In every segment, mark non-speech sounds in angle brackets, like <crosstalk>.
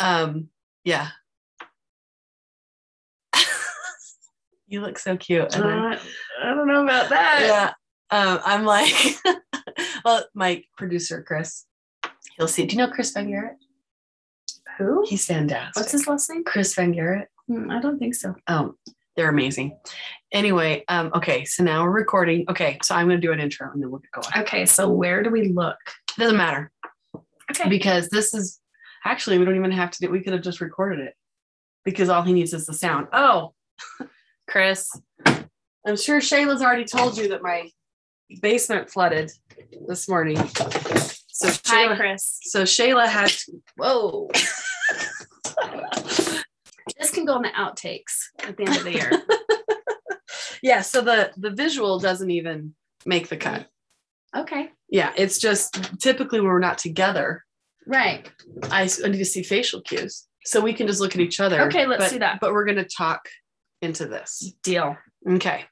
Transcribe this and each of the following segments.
Um, yeah. <laughs> you look so cute. Uh, I don't know about that. yeah. Um, I'm like, <laughs> well, my producer Chris, he'll see. Do you know Chris VanGarrett? Who? He's fantastic. What's his last name? Chris VanGarrett? Hmm, I don't think so. Um, they're amazing. Anyway, um, okay, so now we're recording. Okay, so I'm gonna do an intro and then we'll get going. Okay, so where do we look? Doesn't matter Okay. because this is actually we don't even have to do. We could have just recorded it because all he needs is the sound. Oh, <laughs> Chris, I'm sure Shayla's already told you that my basement flooded this morning. So Hi, Shayla, Chris. so Shayla had to, whoa. <laughs> This can go in the outtakes at the end of the year. <laughs> yeah, so the the visual doesn't even make the cut. okay. Yeah, it's just typically when we're not together, Right. I, s- I need to see facial cues. So we can just look at each other. Okay, let's but- do that. But we're going to talk into this. Deal. Okay.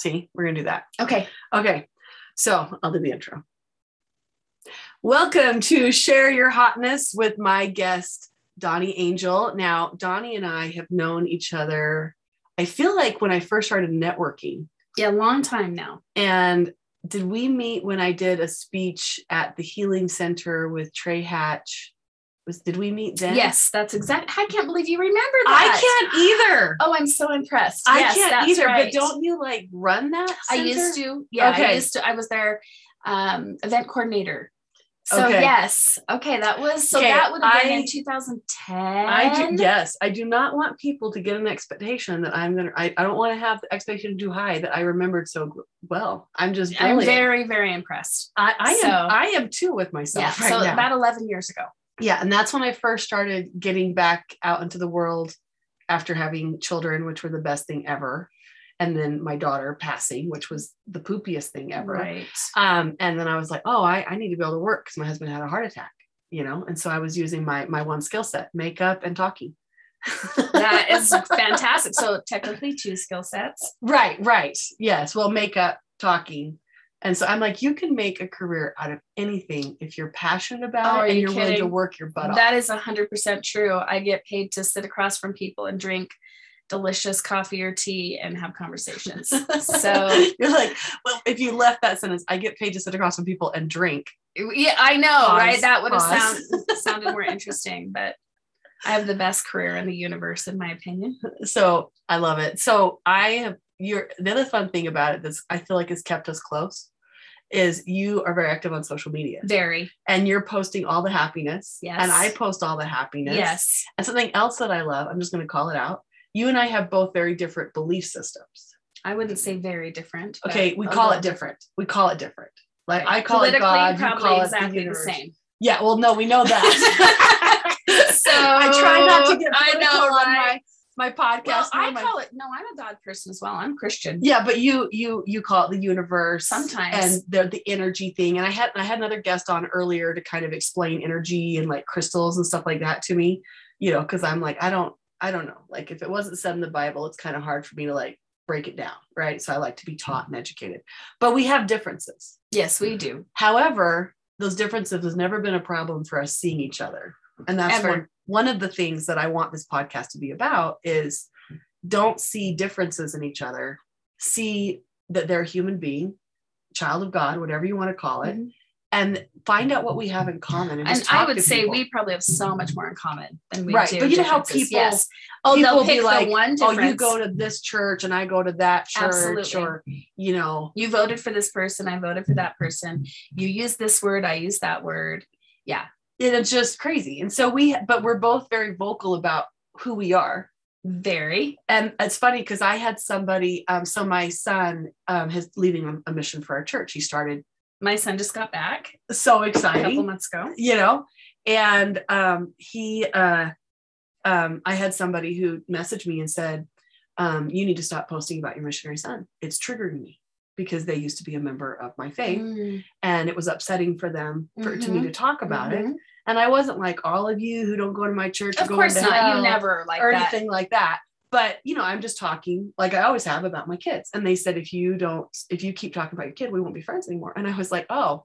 See, we're going to do that. Okay. Okay. So I'll do the intro. Welcome to Share Your Hotness with my guest, Dawni Angel. Now, Dawni and I have known each other, I feel like when I first started networking. Yeah, long time now. And did we meet when I did a speech at the Healing Center with Trey Hatch? Was did we meet then? Yes, that's exact. I can't believe you remember that. I can't either. Oh, I'm so impressed. I Yes, can't either. right. But don't you like run that? I used to. Yeah, I used to. I was their um, event coordinator. So Okay. yes, okay, that was so Okay, that would have been I- in 2010. I do, yes, I do not want people to get an expectation that I'm gonna. I, I don't want to have the expectation too high that I remembered so well. I'm just. I'm very, very impressed. I, I so- am. I am too with myself Yeah, right so now. about 11 years ago. yeah, and that's when I first started getting back out into the world after having children, which were the best thing ever, and then my daughter passing, which was the poopiest thing ever. Right. Um, and then I was like, oh, I, I need to be able to work because my husband had a heart attack, you know, and so I was using my my one skill set, makeup and talking. <laughs> That is fantastic. So technically two skill sets. right, right. Yes. Well, makeup, talking. And so I'm like, you can make a career out of anything if you're passionate about Oh, it and you you're willing to work your butt off. That is 100% true. I get paid to sit across from people and drink delicious coffee or tea and have conversations. <laughs> so you're like, well, if you left that sentence, I get paid to sit across from people and drink. yeah, I know, Pause, right? That would have sound, <laughs> sounded more interesting, but I have the best career in the universe, in my opinion. So I love it. So I have you're the other fun thing about it that's I feel like has kept us close is you are very active on social media Very. and you're posting all the happiness. Yes. And I post all the happiness. Yes. And something else that I love, I'm just going to call it out. You and I have both very different belief systems. I wouldn't say very different. Okay, we call it different. We call it different. Like I call it God, you probably call it exactly the, the, same. Yeah, well, no, we know that. So <laughs> <laughs> I try not to get I know, on right? my my podcast. Well, I. I- call it no. I'm a God person as well. I'm Christian. yeah, but you you you call it the universe Sometimes. and the the energy thing. And I had I had another guest on earlier to kind of explain energy and like crystals and stuff like that to me. You know, because I'm like I don't I don't know. Like if it wasn't said in the Bible, it's kind of hard for me to like break it down, right? So I like to be taught and educated. But we have differences. Yes, we do. However, those differences has never been a problem for us seeing each other. And that's one, one of the things that I want this podcast to be about is don't see differences in each other. See that they're a human being, child of God, whatever you want to call it, Mhm. And find out what we have in common. And, And I would say people. we probably have so much more in common than we Right, do. but you know how people- Yes. Oh, people they'll pick like, the one oh, difference. you go to this church and I go to that church, Absolutely. or you know, you voted for this person. I voted for that person. You use this word. I use that word. Yeah. and it's just crazy. And so we, but we're both very vocal about who we are. Very. and it's funny because I had somebody. Um, so my son um, is leading a mission for our church. He started My son just got back so exciting a couple months ago. you know. And um, he, uh, um, I had somebody who messaged me and said, um, "You need to stop posting about your missionary son. It's triggering me because they used to be a member of my faith, Mm, and it was upsetting for them for to me Mhm. to talk about it. mhm. And I wasn't like all of you who don't go to my church. Of course not. You never like or that. anything like that. But you know, I'm just talking like I always have about my kids. And they said, if you don't, if you keep talking about your kid, we won't be friends anymore. And I was like, oh,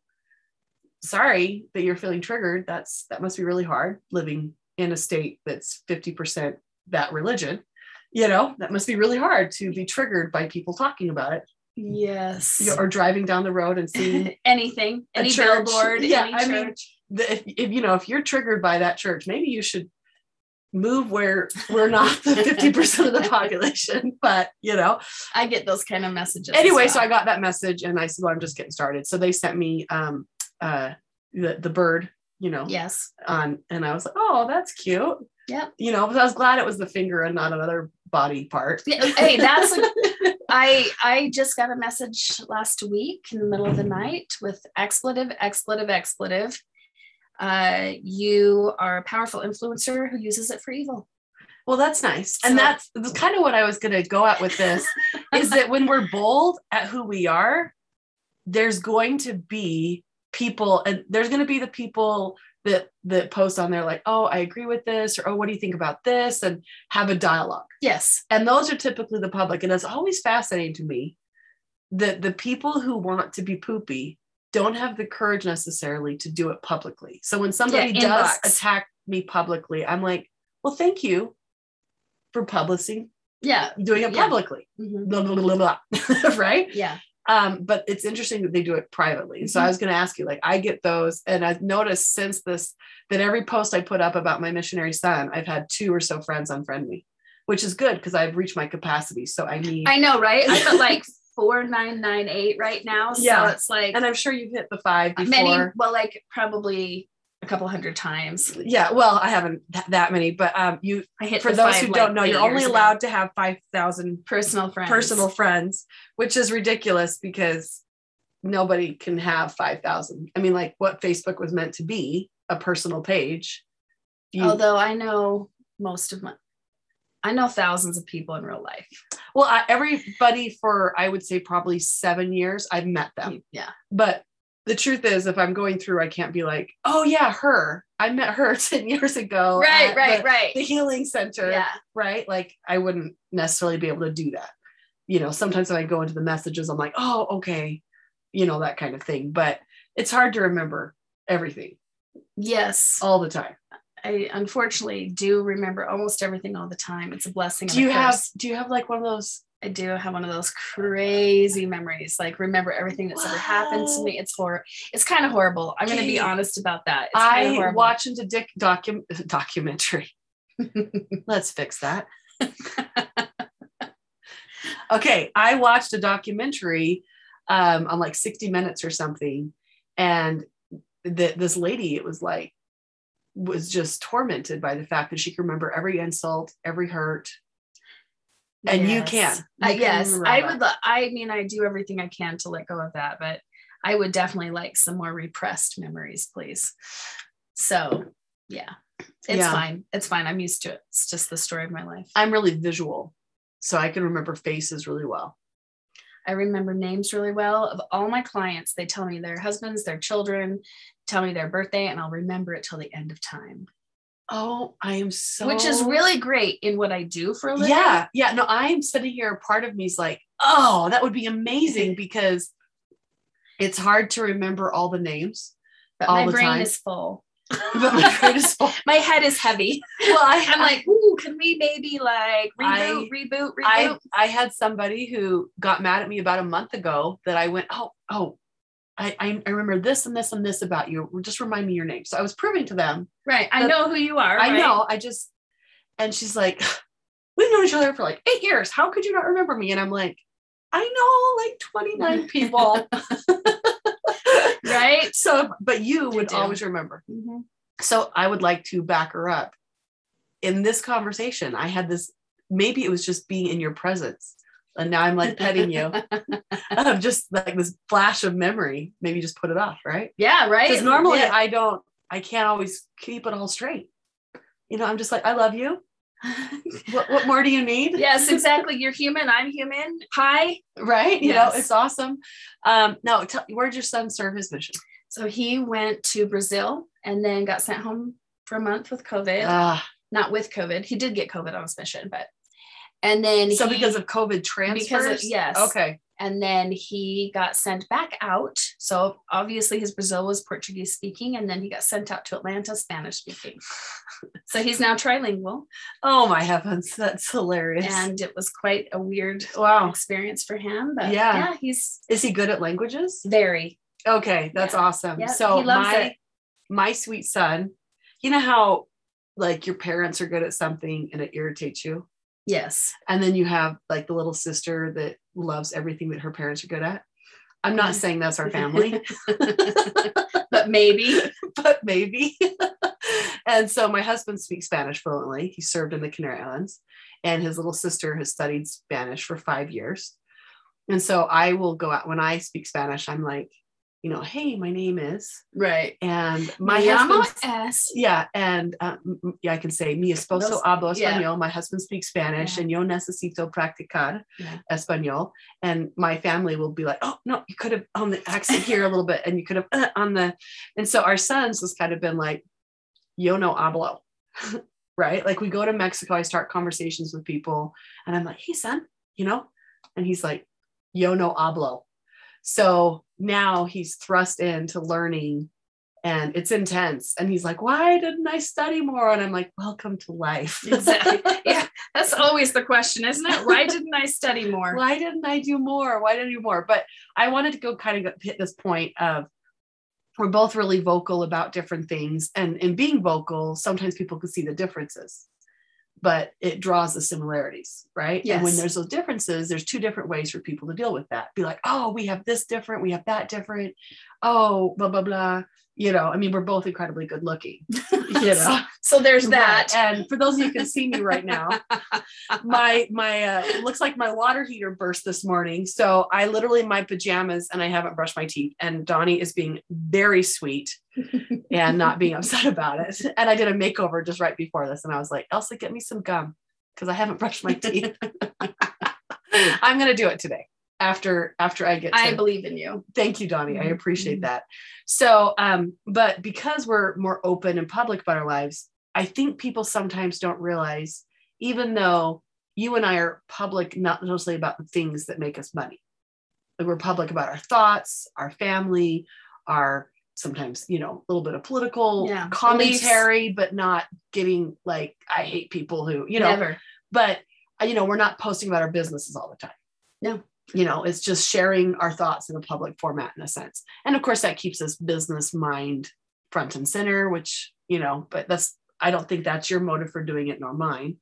sorry that you're feeling triggered. That's that must be really hard living in a state that's 50% that religion. You know, that must be really hard to be triggered by people talking about it Yes. you know, or driving down the road and seeing <laughs> anything, any church. billboard, Yeah, any I mean, the, if, if you know if you're triggered by that church, maybe you should move where we're not the <laughs> 50% of the population. But you know, I get those kind of messages. anyway, so. I got that message and I said, Well, I'm just getting started. So they sent me um uh the, the bird, you know, yes. on and I was like, Oh, that's cute. Yep. You know, but I was glad it was the finger and not another body part. Yeah, hey, that's <laughs> I I just got a message last week in the middle of the night with expletive, expletive, expletive. Uh, you are a powerful influencer who uses it for evil. Well, that's nice. And So- that's, that's kind of what I was going to go at with this <laughs> is that when we're bold at who we are, there's going to be people and there's going to be the people that that post on there like, "Oh, I agree with this," or "Oh, what do you think about this?" and have a dialogue. Yes. And those are typically the public and it's always fascinating to me that the people who want to be poopy don't have the courage necessarily to do it publicly. So when somebody Yeah, does inbox. attack me publicly, I'm like, "Well, thank you for publishing Yeah. doing it Yeah. publicly Mhm. blah, blah, blah, blah, blah. <laughs> right Yeah. um but it's interesting that they do it privately so Mhm. i was going to ask you like i get those and i've noticed since this that every post i put up about my missionary son i've had two or so friends unfriend me which is good because i've reached my capacity so i need I know, right? I'm at like <laughs> four nine nine eight right now. So Yeah. it's like and i'm sure you've hit the five before many. Well, like probably a couple hundred times. yeah well i haven't th- that many but um you I hit for those five, who like, don't know you're only years ago. allowed to have 5000 personal friends. personal friends, which is ridiculous because nobody can have 5,000. I mean, like what Facebook was meant to be a personal page. You- Although I know most of my, I know thousands of people in real life. well, I, everybody for, I would say, probably seven years, I've met them. Yeah. But the truth is, if I'm going through, I can't be like, oh, yeah, her. I met her <laughs> 10 years ago. Right, right, the, right. The healing center. Yeah. right? Like I wouldn't necessarily be able to do that. You know, sometimes when I go into the messages, I'm like, oh, okay, you know, that kind of thing. But it's hard to remember everything Yes. all the time. I unfortunately do remember almost everything all the time. It's a blessing. Do you have do you have like one of those? I do have one of those crazy memories. Like remember everything that's ever happened to me. It's horror. It's kind of horrible. I'm going to be honest about that. It's I horrible. watch into Dick docu- <laughs> documentary. <laughs> Let's fix that. okay, I watched a documentary um, on like 60 minutes or something, and that this lady, it was like, was just tormented by the fact that she can remember every insult, every hurt, and you can. You can yes, I would. lo- I mean, I do everything I can to let go of that, but I would definitely like some more repressed memories, please. So, yeah, it's Yeah. fine. It's fine. I'm used to it. It's just the story of my life. I'm really visual, so I can remember faces really well. I remember names really well of all my clients. They tell me their husbands, their children, tell me their birthday, and I'll remember it till the end of time, Oh, I am so which is really great in what I do for a living. yeah yeah no i'm sitting here part of me is like oh that would be amazing because it's hard to remember all the names but all my the brain time. is full. <laughs> my brain is full. <laughs> <laughs> my head is heavy. well I, I'm like, ooh, can we maybe like reboot, I- reboot, reboot? I, I had somebody who got mad at me about a month ago that I went, oh, oh, I, I, I remember this and this and this about you. Just remind me your name. So I was proving to them. right. I know who you are. I right? know. I just, and she's like, <sighs> we've known each other for like eight years. How could you not remember me? And I'm like, I know like 29 people. Right. So, but you would always remember. Mhm. So I would like to back her up. In this conversation, I had this, maybe it was just being in your presence. And now I'm like petting you. <laughs> I'm just like this flash of memory. Maybe just put it off, right? yeah. Right. Because normally Yeah. I don't, I can't always keep it all straight. You know, I'm just like, I love you. <laughs> What, what more do you need? yes, exactly. You're human. I'm human. Hi. Right? You know, it's awesome. Um, now, tell, where did your son serve his mission? So he went to Brazil and then got sent home for a month with COVID. Ah, Not with COVID. He did get COVID on his mission, but and then so he- because of COVID transfers? yes. Okay. And then he got sent back out. So obviously his Brazil was Portuguese speaking, and then he got sent out to Atlanta Spanish speaking. <laughs> so he's now trilingual. Oh my heavens, that's hilarious. And it was quite a weird wow experience for him. But Yeah. yeah, he's is he good at languages? very Okay, that's Yeah. awesome. Yeah, so my it. my sweet son, you know how like your parents are good at something and it irritates you, yes. and then you have like the little sister that loves everything that her parents are good at. I'm not Mhm. saying that's our family, <laughs> <laughs> but maybe. <laughs> but maybe. and so my husband speaks Spanish fluently. He served in the Canary Islands, and his little sister has studied Spanish for five years. And so I will go out when I speak Spanish. I'm like, you know, hey, my name is, Right. and my llamo husband. es. Yeah, and uh, yeah, I can say mi esposo habla yeah. español. My husband speaks Spanish, Yeah. and yo necesito practicar Yeah. español. And my family will be like, "Oh no, you could have on the accent here a little bit, and you could have uh, on the." And so our sons has kind of been like, "Yo no hablo," <laughs> right? Like we go to Mexico, I start conversations with people, and I'm like, "Hey son," you know, and he's like, "Yo no hablo." So now he's thrust into learning and it's intense. And he's like, Why didn't I study more? And I'm like, Welcome to life. Exactly. <laughs> yeah. That's always the question, isn't it? Why didn't I study more? Why didn't I do more? Why didn't I do more? But I wanted to go kind of hit this point of we're both really vocal about different things. And in being vocal, sometimes people can see the differences, but it draws the similarities, right? Yes. And when there's those differences, there's two different ways for people to deal with that. Be like, oh, we have this different, we have that different. Oh, blah, blah, blah. You know, I mean, we're both incredibly good looking, <laughs> you <laughs> know. So there's that. Right. And for those of you who can see me right now, <laughs> my my uh, it looks like my water heater burst this morning. So I literally in my pajamas and I haven't brushed my teeth. And Dawni is being very sweet and not being upset about it. And I did a makeover just right before this, and I was like, Elsa, get me some gum because I haven't brushed my teeth. I'm gonna do it today after after I get. To, I believe in you. Thank you, Dawni. I Mhm. appreciate that. So, um, but because we're more open and public about our lives, I think people sometimes don't realize, even though you and I are public, not mostly about the things that make us money. Like we're public about our thoughts, our family, our sometimes, you know, a little bit of political Yeah, commentary, but not getting like, I hate people who, you know, Never. but you know we're not posting about our businesses all the time No. You know it's just sharing our thoughts in a public format in a sense and of course that keeps us business mind front and center which you know but that's i don't think that's your motive for doing it nor mine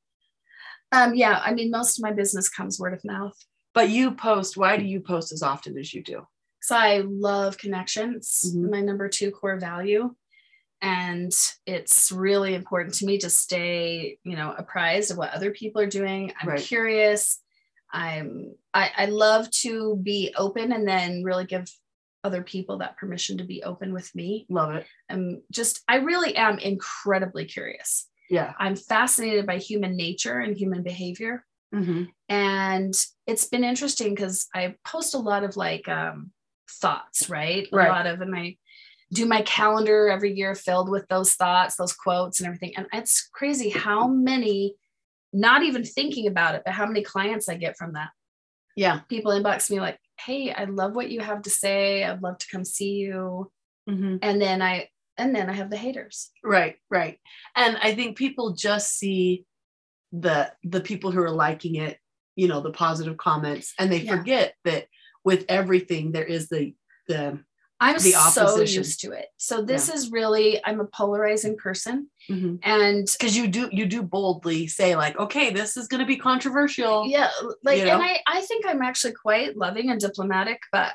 Um, yeah, I mean, most of my business comes word of mouth. but you post why do you post as often as you do So I love connections, Mhm. my number two core value. And it's really important to me to stay, you know, apprised of what other people are doing. I'm Right. curious. I'm I, I love to be open and then really give other people that permission to be open with me. love it I'm just I really am incredibly curious. yeah I'm fascinated by human nature and human behavior. Mhm. and it's been interesting because i post a lot of like um thoughts right a Right. lot of and i do my calendar every year filled with those thoughts those quotes and everything and it's crazy how many not even thinking about it but how many clients i get from that. Yeah. People inbox me like hey i love what you have to say. I'd love to come see you. Mhm. and then i and then i have the haters. Right right. And i think people just see the the people who are liking it you know the positive comments and they Yeah. forget that with everything there is the the i'm so used to it. So this is really i'm a polarizing person. Mhm. and because you do you do boldly say like okay this is going to be controversial. Yeah like you know? and i i think i'm actually quite loving and diplomatic but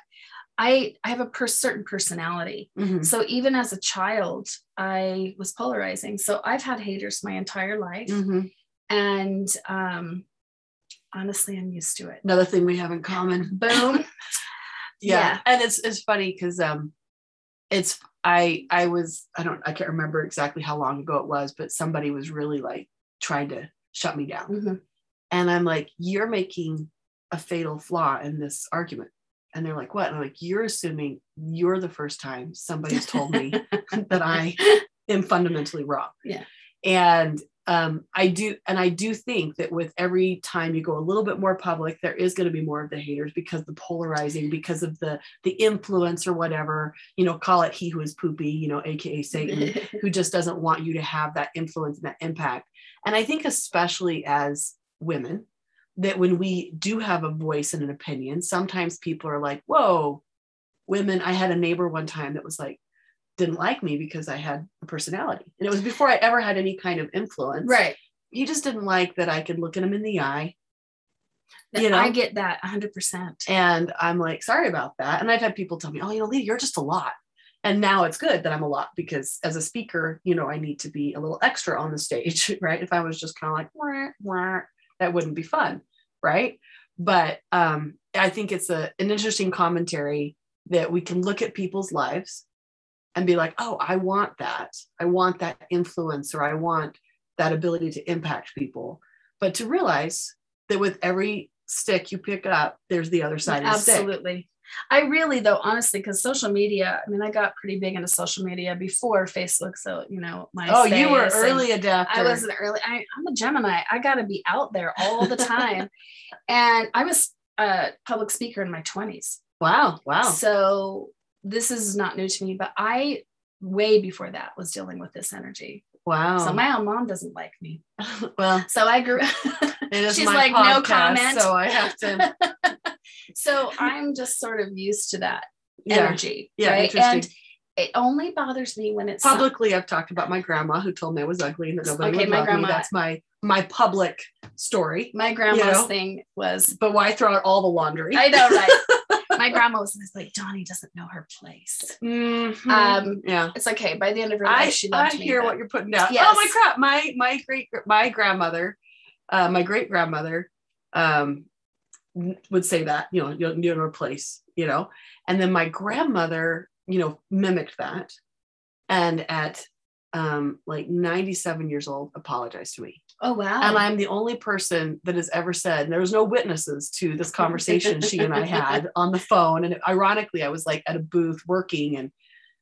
i i have a per- certain personality. Mhm. so even as a child i was polarizing. So i've had haters my entire life. Mhm. and um honestly i'm used to it. Another thing we have in common. Boom <laughs> yeah. Yeah. and it's it's funny because um it's i i was i don't i can't remember exactly how long ago it was but somebody was really like trying to shut me down Mhm. and i'm like you're making a fatal flaw in this argument and they're like what and i'm like you're assuming you're the first time somebody's told me <laughs> that i am fundamentally wrong Yeah. and um, I do, and I do think that with every time you go a little bit more public, there is going to be more of the haters because the polarizing, because of the the influence or whatever, you know, call it he who is poopy, you know, aka Satan, <laughs> who just doesn't want you to have that influence and that impact. And I think especially as women, that when we do have a voice and an opinion, sometimes people are like, whoa, women. I had a neighbor one time that was like, didn't like me because I had a personality. And it was before I ever had any kind of influence. Right. He just didn't like that I could look at him in the eye. You know, I get that 100%. and I'm like, sorry about that. And I've had people tell me, oh, you know, Lee, you're just a lot. And now it's good that I'm a lot because as a speaker, you know, I need to be a little extra on the stage, <laughs> right? If I was just kind of like, wah, wah, that wouldn't be fun, right? But um, I think it's a, an interesting commentary that we can look at people's lives and be like, oh, I want that. I want that influence or I want that ability to impact people. But to realize that with every stick you pick up, there's the other side of the. Absolutely. I really, though, honestly, because social media, I mean, I got pretty big into social media before Facebook. So, you know, my Oh, you were early adapter. I was an early, I, I'm a Gemini. I got to be out there all the time. <laughs> and I was a public speaker in my 20s. Wow. Wow. So this is not new to me, but I way before that was dealing with this energy. Wow. So my own mom doesn't like me. <laughs> well, So I grew <laughs> She's like, no podcast, comment. So I have to. <laughs> so I'm just sort of used to that Yeah. energy. Yeah, Right. interesting. And it only bothers me when it's some- Publicly, I've talked about my grandma who told me I was ugly and that nobody Okay, would my love grandma- me. That's my my public story. my grandma's you know? thing was But why throw out all the laundry? I know, right? My grandma was always like, Dawni doesn't know her place. Mhm. Um, yeah. it's okay. By the end of her life, I, she I loved me. hear but- what you're putting down. Yes. Oh my crap! My my great my grandmother, uh, my great grandmother, um, would say that you know you don't you don't replace you know, and then my grandmother you know mimicked that, and at um like 97 years old apologized to me Oh wow. and i'm the only person that has ever said and there was no witnesses to this conversation she and i <laughs> had on the phone and ironically i was like at a booth working and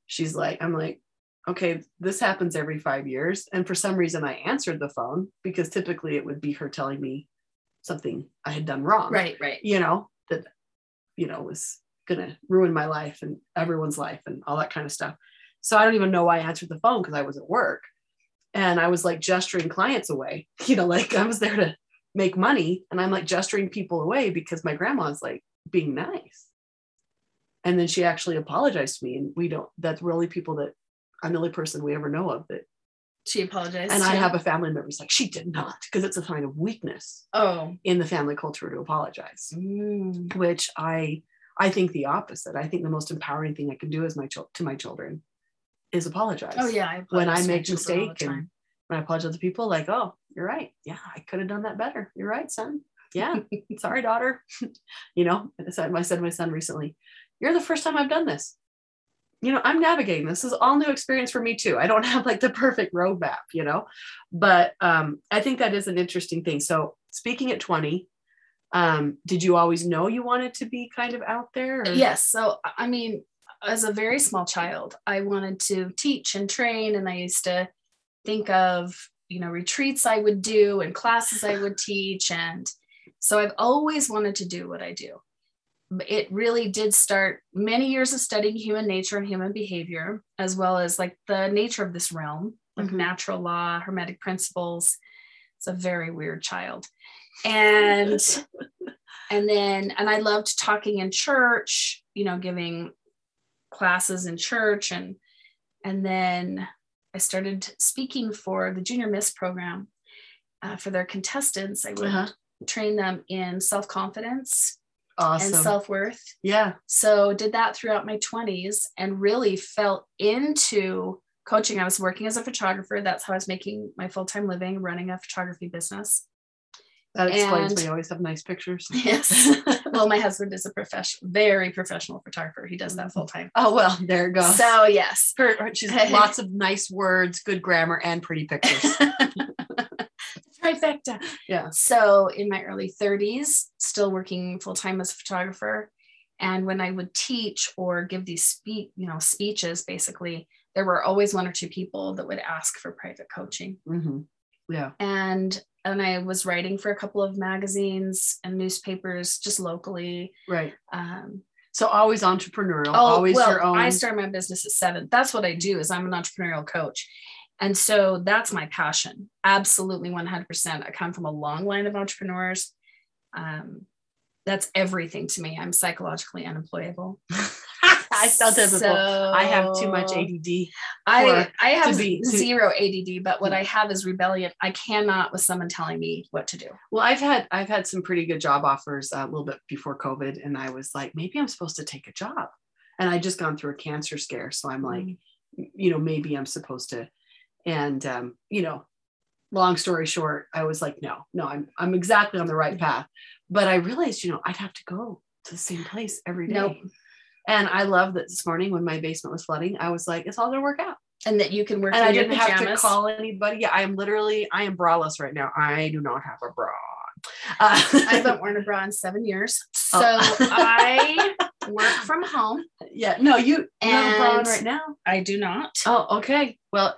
she's like i'm like okay this happens every five years and for some reason i answered the phone because typically it would be her telling me something i had done wrong right, right. you know that you know was gonna ruin my life and everyone's life and all that kind of stuff so i don't even know why i answered the phone because i was at work and i was like gesturing clients away <laughs> you know like i was there to make money and i'm like gesturing people away because my grandma's like being nice and then she actually apologized to me and we don't that's really people that i'm the only person we ever know of that She apologized. and i have a family member who's like she did not because it's a sign of weakness Oh. in the family culture to apologize Mm. which I I think the opposite. I think the most empowering thing I can do is my to my children is apologize. Oh yeah. I When I apologize to my make mistake and when I apologize to people, like, oh, you're right. Yeah, I could have done that better. You're right, son. Yeah, <laughs> sorry, daughter. <laughs> you know, I said I said to my son recently, you're the first time I've done this. You know, I'm navigating this. This is all new experience for me too. I don't <laughs> have like the perfect roadmap, you know, but um, I think that is an interesting thing. So speaking at 20, um, did you always know you wanted to be kind of out there? or- Yes. So, I mean, as a very small child, I wanted to teach and train, and I used to think of, you know, retreats I would do and classes I would teach. And so I've always wanted to do what I do. It really did start many years of studying human nature and human behavior, as well as like the nature of this realm, like Mhm. natural law, hermetic principles. It's a very weird child. And <laughs> and then and i loved talking in church you know giving classes in church and and then i started speaking for the junior miss program uh, for their contestants i would Uh-huh. train them in self-confidence Awesome. and self-worth yeah. so did that throughout my 20s and really fell into coaching i was working as a photographer that's how i was making my full-time living running a photography business That explains And- why you always have nice pictures. <laughs> Yes. well, my husband is a professional, very professional photographer. He does that full time. oh well, there it goes. So yes. Her, she's <laughs> lots of nice words, good grammar, and pretty pictures. <laughs> Trifecta. Yeah. So in my early 30s, still working full time as a photographer. And when I would teach or give these speak, you know, speeches, basically, there were always one or two people that would ask for private coaching. Mhm. Yeah. and and I was writing for a couple of magazines and newspapers just locally. Right. Um, So always entrepreneurial, oh, always well, your own. I started my business at seven. That's what I do. Is I'm an entrepreneurial coach, and so that's my passion. Absolutely, one hundred percent. I come from a long line of entrepreneurs. Um, that's everything to me. I'm psychologically unemployable. <laughs> I still typical. I have too much ADD. I I have be- to- zero ADD, but what I have is rebellion. I cannot with someone telling me what to do. Well, I've had I've had some pretty good job offers uh, a little bit before COVID, and I was like, maybe I'm supposed to take a job. And I just gone through a cancer scare, so I'm like, you know, maybe I'm supposed to. And um, you know, long story short, I was like, no, no, I'm I'm exactly on the right path. But I realized, you know, I'd have to go to the same place every day. Nope. And I love that this morning when my basement was flooding, I was like, it's all gonna work out. and that you can work And I didn't have to call anybody. Yeah, I am literally, I am braless right now. I do not have a bra. Uh, I haven't worn a bra in seven years, so Oh. <laughs> I work from home. yeah, no, you, you have a bra on right now. I do not. Oh, okay. Well,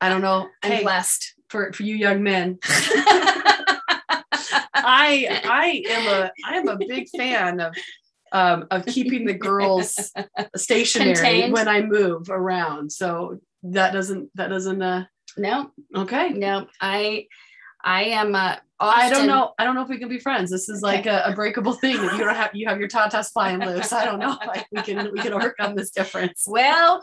I don't know. I'm Hey, blessed. for, for you young men, <laughs> <laughs> I I am a I am a big fan of um, of <laughs> keeping the girls stationary Contained. when I move around. So that doesn't that doesn't uh no, okay. no. I I am. Uh, I don't know. I don't know if we can be friends. This is like a, a breakable thing. That you don't have you have your tatas flying loose. I don't know. Like we can we can work on this difference. <laughs> Well,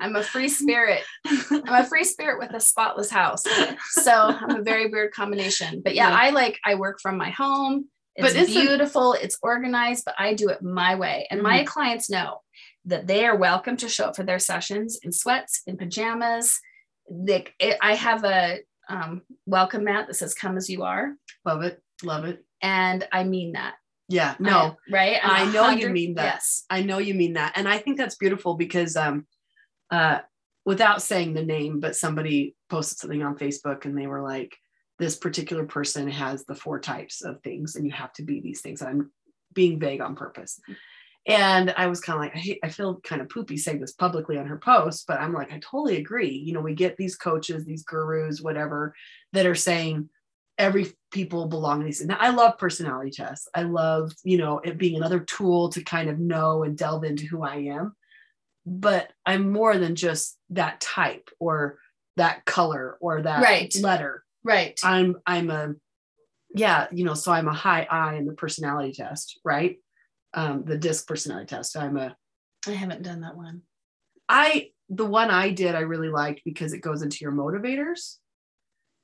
I'm a free spirit. I'm a free spirit with a spotless house. So I'm a very weird combination. But yeah, Yeah. I like I work from my home. It's But beautiful, it's organized, but I do it my way. And my clients know that they are welcome to show up for their sessions in sweats, in pajamas. They, it, I have a um, welcome mat that says "Come as you are," Love it. Love it. and I mean that. Yeah. No. I- right? I'm I know you mean that. Yes. I know you mean that. And I think that's beautiful because um uh without saying the name, but somebody posted something on Facebook and they were like, this particular person has the four types of things and you have to be these things. I'm being vague on purpose. And I was kind of like, I, hate, I feel kind of poopy saying this publicly on her post, but I'm like, I totally agree. You know, we get these coaches, these gurus, whatever, that are saying every people belong in these. Now, I love personality tests. I love, you know, it being another tool to kind of know and delve into who I am. But I'm more than just that type or that color or that Right. letter. Right. I'm I'm a yeah, you know, so I'm a high I in the personality test, right? Um, the DISC personality test. I'm a I haven't done that one. I the one I did I really liked because it goes into your motivators.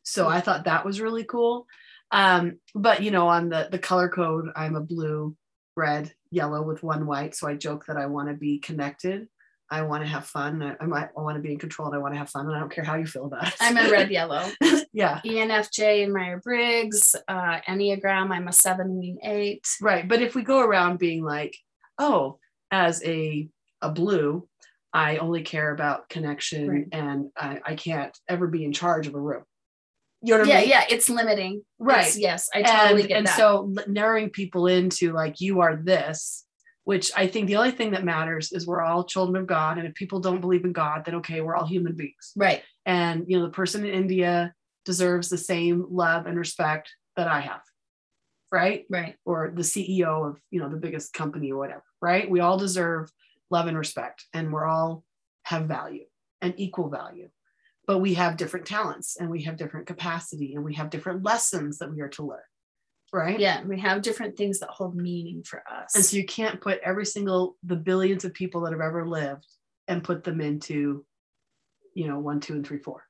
So I thought that was really cool. Um, but you know, on the the color code, I'm a blue, red, yellow with one white. So I joke that I want to be connected. I want to have fun. I, I, might- I want to be in control. And I want to have fun. And I don't care how you feel about it. I'm a red <laughs> yellow. yeah, ENFJ and Meyer Briggs, uh, Enneagram. I'm a seven wing eight. right. But if we go around being like, oh, as a a blue, I only care about connection Right. and I, I can't ever be in charge of a room. You know what Yeah, I mean? yeah, it's limiting. Right. It's- yes, I totally and, get and that. so narrowing people into like you are this which i think the only thing that matters is we're all children of god and if people don't believe in god then okay we're all human beings. Right. and you know the person in india deserves the same love and respect that i have right? Right. or the ceo of you know the biggest company or whatever right? We all deserve love and respect and we're all have value and equal value. But we have different talents and we have different capacity and we have different lessons that we are to learn right Yeah, we have different things that hold meaning for us. and so you can't put every single the billions of people that have ever lived and put them into you know one two and three four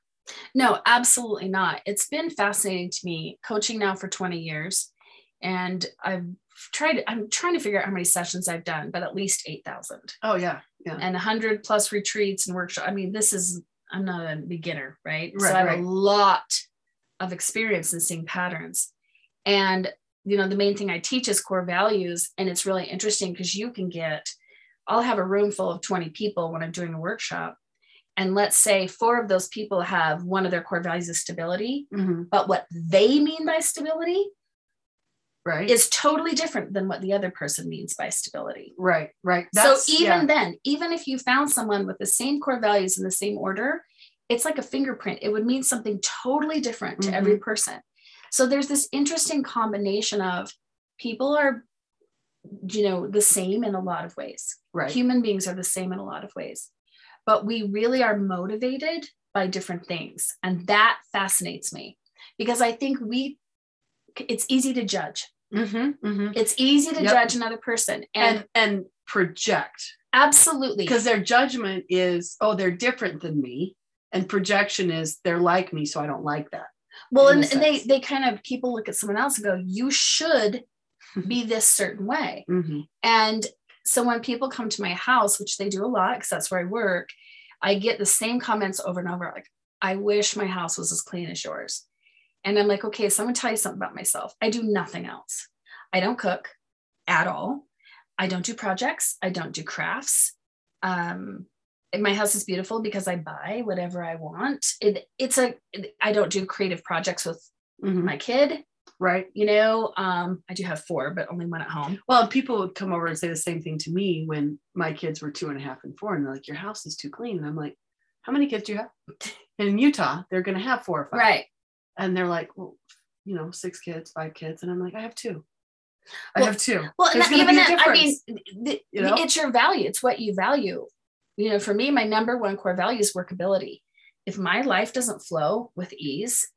no, absolutely not. It's been fascinating to me coaching now for 20 years. And I've tried, I'm trying to figure out how many sessions I've done, but at least 8,000 oh yeah yeah and 100 plus retreats and workshops. I mean, this is, I'm not a beginner, right? Right, so I have right. a lot of experience in seeing patterns. And, you know, the main thing I teach is core values. And it's really interesting because you can get, I'll have a room full of 20 people when I'm doing a workshop. And let's say four of those people have one of their core values is stability, Mhm. but what they mean by stability right is totally different than what the other person means by stability. right right so even yeah. then, even if you found someone with the same core values in the same order, it's like a fingerprint. It would mean something totally different to every person. So there's this interesting combination of people are, you know, the same in a lot of ways. Right. Human beings are the same in a lot of ways, but we really are motivated by different things. And that fascinates me because I think we, it's easy to judge. Mm-hmm, mm-hmm. It's easy to Yep. judge another person. And, And and project absolutely. because their judgment is, oh, they're different than me. And projection is they're like me, so I don't like that. Well, and, and they, they kind of, people look at someone else and go, you should be this certain way. Mm-hmm. And so when people come to my house, which they do a lot because that's where I work, I get the same comments over and over like, I wish my house was as clean as yours. And I'm like, okay, so I'm going to tell you something about myself. I do nothing else. I don't cook at all. I don't do projects. I don't do crafts. Um, my house is beautiful because I buy whatever I want. It, it's a, I don't do creative projects with Mm-hmm. my kid. Right. You know, um, I do have four, but only one at home. Well, people would come over and say the same thing to me when my kids were two and a half and four, and they're like, "Your house is too clean." And I'm like, "How many kids do you have?" And <laughs> in Utah, they're going to have four or five. Right. And they're like, "Well, you know, six kids, five kids," and I'm like, "I have two. I Well- have two. Well, even that, I mean, the, you know? it's your value. It's what you value. You know, for me, my number one core value is workability. If my life doesn't flow with ease,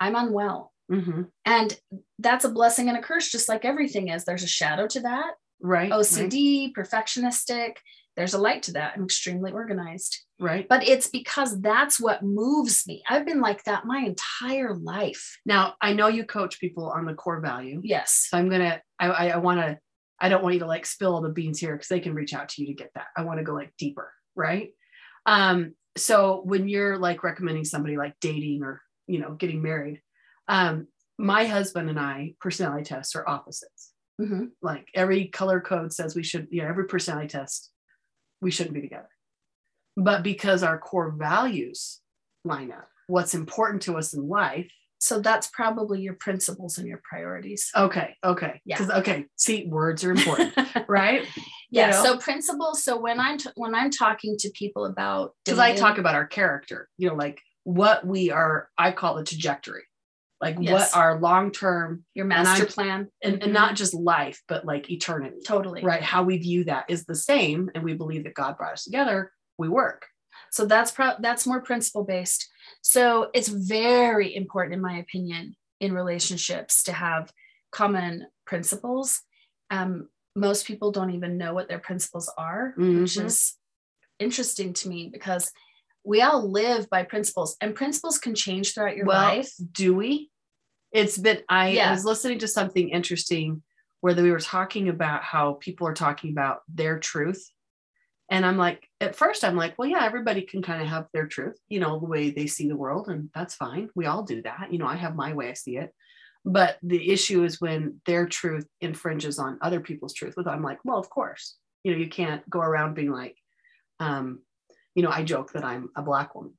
I'm unwell. Mhm. And that's a blessing and a curse, just like everything is. There's a shadow to that. Right. right, OCD, perfectionistic. There's a light to that. I'm extremely organized. Right. But it's because that's what moves me. I've been like that my entire life. Now, I know you coach people on the core value, Yes. so I'm gonna. I I, I want to. I don't want you to like spill all the beans here because they can reach out to you to get that. I want to go like deeper, right? Um, so when you're like recommending somebody like dating or you know getting married, um, my husband and I personality tests are opposites. Mhm. Like every color code says we should, you know, every personality test, we shouldn't be together. But because our core values line up, what's important to us in life. So that's probably your principles and your priorities. Okay, okay, Yeah. Okay, see, words are important, <laughs> right? Yeah You know? so principles so when i'm t- when i'm talking to people about because I talk about our character, you know, like what we are, I call the trajectory, like Yes. what our long term your master I'm- plan and, and not just life, but like eternity, totally right? How we view that is the same, and we believe that God brought us together. We work. so that's pro- that's more principle based so it's very important in my opinion in relationships to have common principles um, most people don't even know what their principles are which Mhm. is interesting to me because we all live by principles and principles can change throughout your well, life do we? It's been, I, Yeah. I was listening to something interesting where we were talking about how people are talking about their truth. And I'm like, at first, I'm like, well, yeah, everybody can kind of have their truth, you know, the way they see the world. And that's fine. We all do that. You know, I have my way I see it. But the issue is when their truth infringes on other people's truth. With I'm like, well, of course, you know, you can't go around being like, um, you know, I joke that I'm a black woman.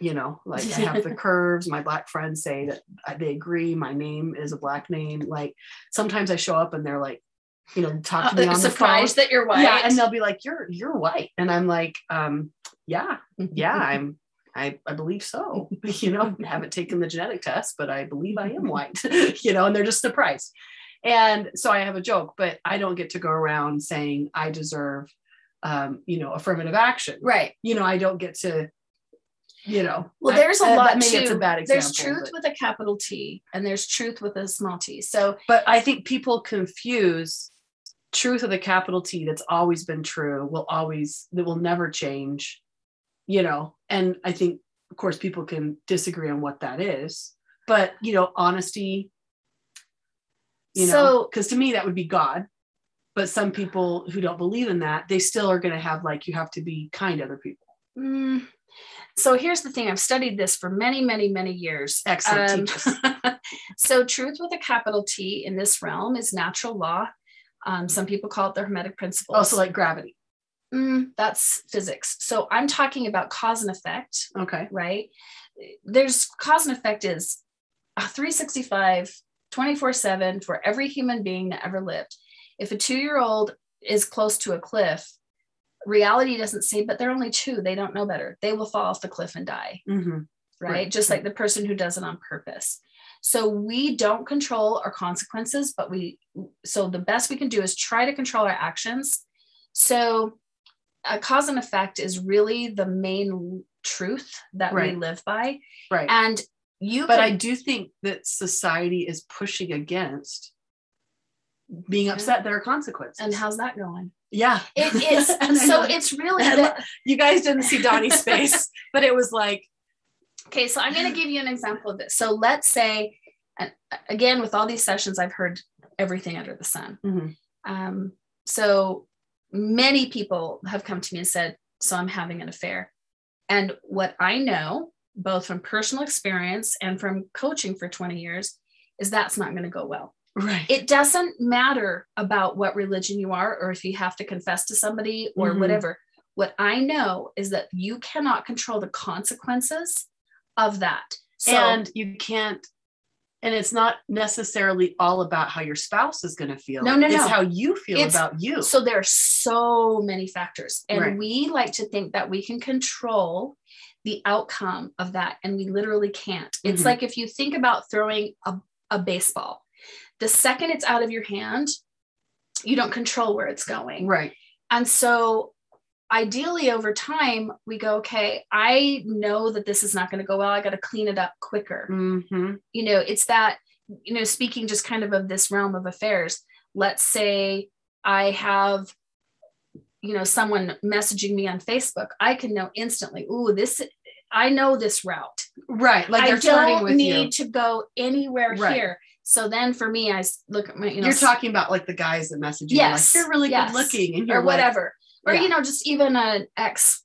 You know, like I have the <laughs> curves. My black friends say that they agree. My name is a black name. Like sometimes I show up and they're like, you know, talk to <laughs> me Uh, on the phone. surprised that you're white Yeah, and they'll be like, "You're you're white," and I'm like, um, "Yeah, <laughs> yeah, I'm." I, I believe so. <laughs> You know, I haven't taken the genetic test, but I believe I am <laughs> white, <laughs> you know, and they're just surprised. And so I have a joke, but I don't get to go around saying I deserve, um, you know, affirmative action. right You know, I don't get to, you know. Well, there's a uh, lot Maybe it's a bad example. there's truth but- with a capital T and there's truth with a small t. So but I think people confuse truth with a capital T that's always been true, will always, that will never change, you know. And I think, of course, people can disagree on what that is, but, you know, honesty, you know, So- because to me, that would be God. But some people who don't believe in that, they still are going to have like, you have to be kind to other people. mm, so here's the thing. I've studied this for many, many, many years. Excellent. Um, <laughs> so truth with a capital T in this realm is natural law. Um, some people call it the hermetic principle Also, like gravity. Mm, that's physics. So I'm talking about cause and effect. Okay. right? There's cause and effect is 365, 24 7 for every human being that ever lived. If a two year old is close to a cliff, reality doesn't say, but they're only two. They don't know better. They will fall off the cliff and die. Mm-hmm. Right. Right. Just like the person who does it on purpose. So we don't control our consequences, but we, so the best we can do is try to control our actions. So a cause and effect is really the main truth that we live by. Right. And you, but I do think that society is pushing against being upset there are consequences. and how's that going? yeah. It <laughs> is. So it's really, you guys didn't see Dawni's <laughs> face, but it was like, Okay, so I'm going to give you an example of this. So let's say, and again, with all these sessions, I've heard everything under the sun. Mhm. Um, so many people have come to me and said, So I'm having an affair. And what I know, both from personal experience and from coaching for 20 years, is that's not going to go well. right. It doesn't matter about what religion you are or if you have to confess to somebody or Mhm. whatever. What I know is that you cannot control the consequences of that. So, and you can't, and it's not necessarily all about how your spouse is going to feel. No, no, It's no. how you feel It's- about you. so there are so many factors. And Right. we like to think that we can control the outcome of that. And we literally can't. It's Mhm. like if you think about throwing a, a baseball, the second it's out of your hand, you don't control where it's going. right. And so ideally over time, we go, okay, I know that this is not going to go well. I got to clean it up quicker. hmm You know, it's that, you know, speaking just kind of of this realm of affairs, let's say I have, you know, someone messaging me on Facebook, I can know instantly, ooh, this, I know this route. Right. Like I don't with need you. to go anywhere Right. here. So then for me, I look at my, you know, You're talking about like the guys that message you. Yes, Like, you're really yes. good looking. And you're or like, whatever. Or Yeah. you know, just even an ex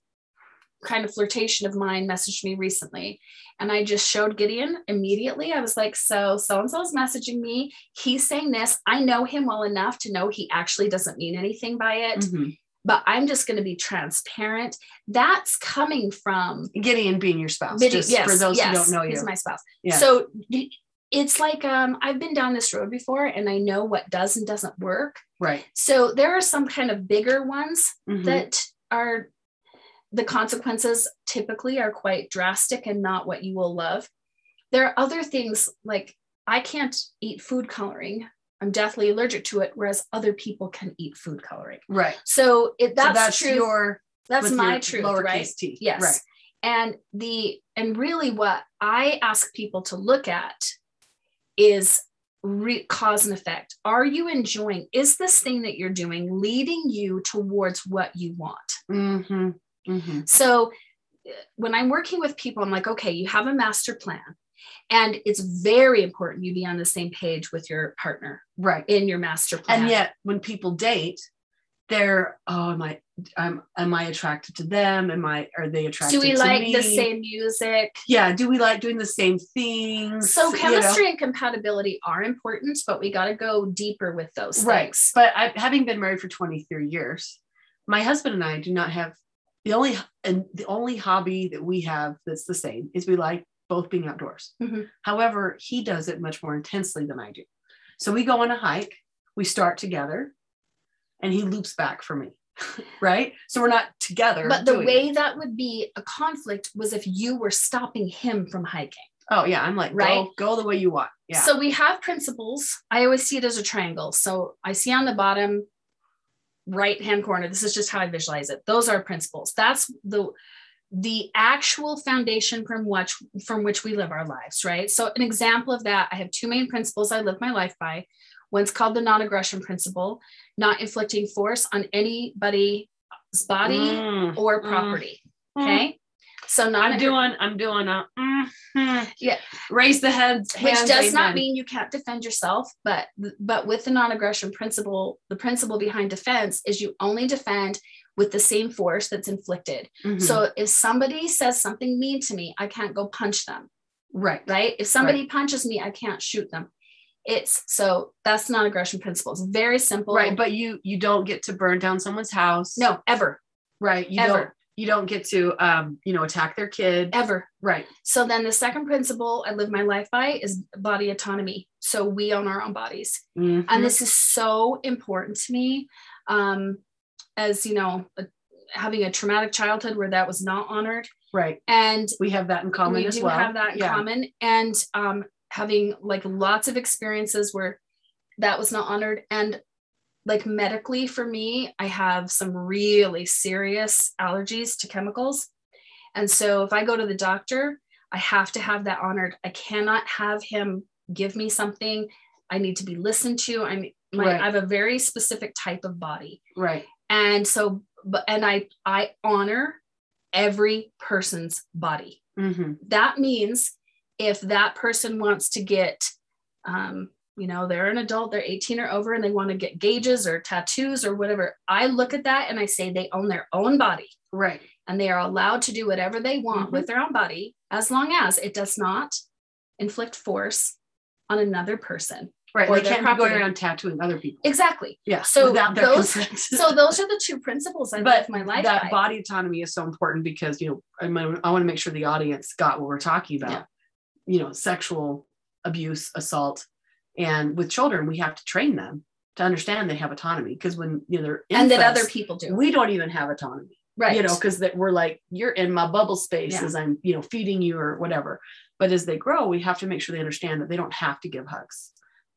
kind of flirtation of mine messaged me recently. And I just showed Gideon immediately. I was like, so so and so is messaging me. He's saying this. I know him well enough to know he actually doesn't mean anything by it, Mhm. but I'm just going to be transparent. That's coming from Gideon being your spouse. Just for those who don't know you. He's my spouse. Yeah. So it's like um, I've been down this road before and I know what does and doesn't work. Right. So there are some kind of bigger ones Mhm. that are the consequences typically are quite drastic and not what you will love. There are other things like I can't eat food coloring. I'm deathly allergic to it, whereas other people can eat food coloring. right. So it So that's, that's true. your that's my truth, lowercase right? t. Yes. Right. And the and really what I ask people to look at is re- cause and effect. Are you enjoying? Is this thing that you're doing leading you towards what you want? Mm-hmm. Mm-hmm. So uh, when I'm working with people, I'm like, okay, you have a master plan. And it's very important you be on the same page with your partner Right. in your master plan. And yet when people date, they're, oh, am I am am I attracted to them? Am I are they attracted do we like me? the same music? Yeah. Do we like doing the same things? So You know? chemistry and compatibility are important, but we got to go deeper with those right things. but I, having been married for 23 years my husband and i do not have the only and the only hobby that we have that's the same is we like both being outdoors Mhm. however he does it much more intensely than i do so we go on a hike we start together and he loops back for me right so we're not together But the way it. that would be a conflict was if you were stopping him from hiking. oh yeah i'm like Right? go, go the way you want yeah So we have principles. I always see it as a triangle. So I see on the bottom right hand corner, this is just how I visualize it. Those are principles. That's the the actual foundation from which from which we live our lives, right? So an example of that, I have two main principles I live my life by. One's called the non-aggression principle, not inflicting force on anybody's body Mm, or mm, property. mm. Okay. So not i'm doing i'm doing a mhm. Yeah. raise the heads which does not mean you can't defend yourself but but with the non-aggression principle the principle behind defense is you only defend with the same force that's inflicted Mhm. so if somebody says something mean to me i can't go punch them right right if somebody punches me i can't shoot them it's so that's non-aggression principle. It's very simple. Right but you you don't get to burn down someone's house. No ever. Right you Ever. don't you don't get to um you know attack their kid. Ever. Right. So then the second principle i live my life by is body autonomy. So we own our own bodies. Mhm. and this is so important to me um as you know having a traumatic childhood where that was not honored. Right. And we have that in common we as do well. have that in yeah. common. And um having like lots of experiences where that was not honored. And like medically for me i have some really serious allergies to chemicals. And so if i go to the doctor i have to have that honored. I cannot have him give me something i need to be listened to. I'm my, Right. i have a very specific type of body. Right. And so but and i i honor every person's body. Hmm that means if that person wants to get um, you know they're an adult they're 18 or over and they want to get gauges or tattoos or whatever i look at that and i say they own their own body. Right. And they are allowed to do whatever they want Mhm. with their own body as long as it does not inflict force on another person right Or they can't be going around tattooing other people. Exactly. Yeah So those- <laughs> so those are the two principles i but live my life that by. body autonomy is so important because you know I, I want to make sure the audience got what we're talking about. Yeah. You know sexual abuse assault. And with children we have to train them to understand they have autonomy because when you know they're and that other people do we don't even have autonomy right. you know because that we're like you're in my bubble space Yeah. as i'm you know feeding you or whatever. But as they grow we have to make sure they understand that they don't have to give hugs.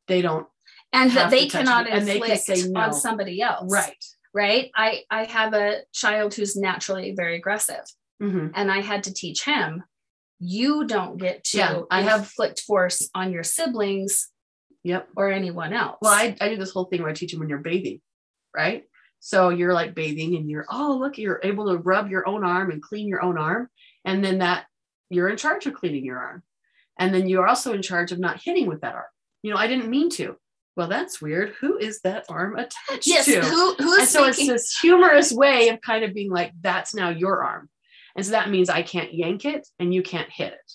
They don't and that they cannot and they can inflict say no. on somebody else. Right. Right? I i have a child who's naturally very aggressive. Mhm. and i had to teach him you don't get to Yeah, I have- inflict force on your siblings yep or anyone else Well, I, I do this whole thing where I teach them when you're bathing, right? So you're like bathing and you're, oh, look, you're able to rub your own arm and clean your own arm. And then that you're in charge of cleaning your arm. And then you're also in charge of not hitting with that arm. You know, I didn't mean to. Well, that's weird. Who is that arm attached yes to? who who's and so it's this humorous way of kind of being like, that's now your arm. And so that means I can't yank it and you can't hit it.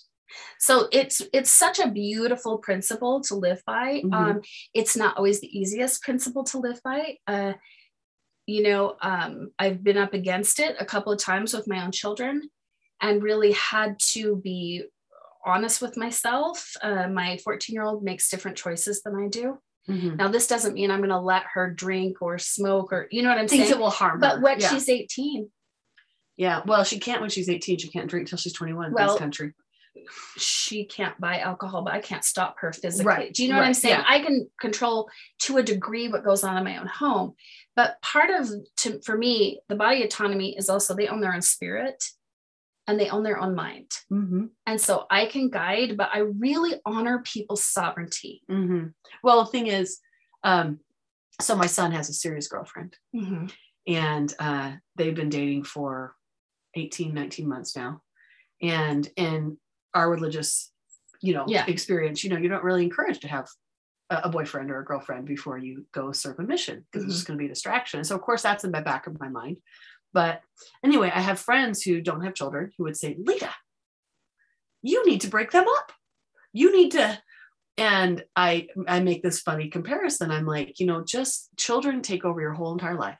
so it's it's such a beautiful principle to live by Mhm. um it's not always the easiest principle to live by uh you know um i've been up against it a couple of times with my own children and really had to be honest with myself uh, my 14 year old makes different choices than i do Mhm. now this doesn't mean i'm going to let her drink or smoke or you know what i'm Things saying that will harm but her. when yeah. she's 18 yeah. Well, she can't when she's 18. She can't drink till she's 21 in this country. she can't buy alcohol, but I can't stop her physically. Right, Do you know what I'm saying? yeah. I can control to a degree what goes on in my own home. But part of to for me, the body autonomy is also they own their own spirit and they own their own mind. Mm-hmm. And so I can guide, but I really honor people's sovereignty. Mm-hmm. Well, the thing is, um, so my son has a serious girlfriend, and uh, they've been dating for 18, 19 months now. And in our religious, you know, Yeah. experience, you know, you're not really encouraged to have a, a boyfriend or a girlfriend before you go serve a mission because it's mm-hmm. just going to be a distraction. So, of course, that's in the back of my mind. But anyway, I have friends who don't have children who would say, Lita, you need to break them up. You need to and i i make this funny comparison i'm like you know just children take over your whole entire life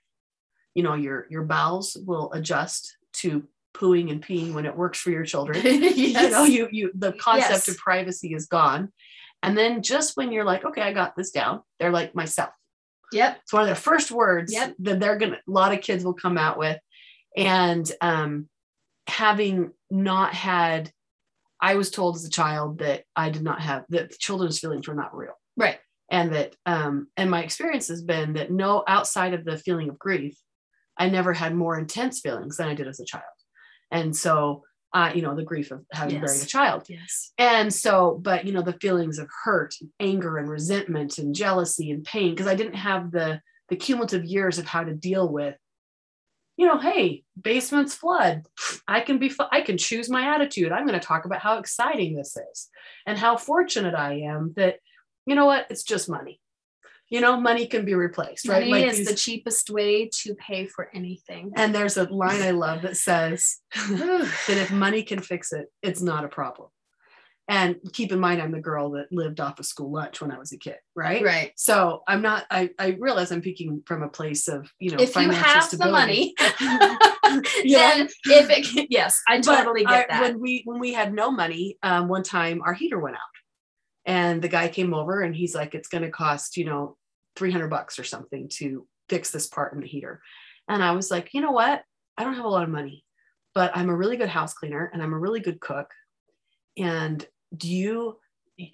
you know your your bowels will adjust to pooing and peeing when it works for your children <laughs> you know you you the concept Yes. of privacy is gone and then just when you're like okay i got this down they're like myself Yep. it's one of their first words Yep. that they're gonna a lot of kids will come out with and um having not had i was told as a child that i did not have that children's feelings were not real Right. and that um and my experience has been that no outside of the feeling of grief i never had more intense feelings than i did as a child and so uh you know the grief of having Yes. buried a child Yes. and so, but you know, the feelings of hurt, and anger, and resentment, and jealousy and pain, because I didn't have the the cumulative years of how to deal with, you know, hey, basements flood. I can be, I can choose my attitude. I'm going to talk about how exciting this is, and how fortunate I am that, you know what, it's just money. You know, money can be replaced, right? Money is these- the cheapest way to pay for anything. and there's a line I love that says <laughs> that if money can fix it, it's not a problem. And keep in mind, I'm the girl that lived off of school lunch when I was a kid, right? right. So I'm not. I, I realize I'm speaking from a place of you know If you financial have stability. the money, <laughs> <laughs> Yeah. then if it can, yes, I But totally I- get that. When we when we had no money, um, one time our heater went out, and the guy came over and he's like, "It's going to cost you know 300 bucks or something to fix this part in the heater," and I was like, "You know what? I don't have a lot of money, but I'm a really good house cleaner and I'm a really good cook. And do you,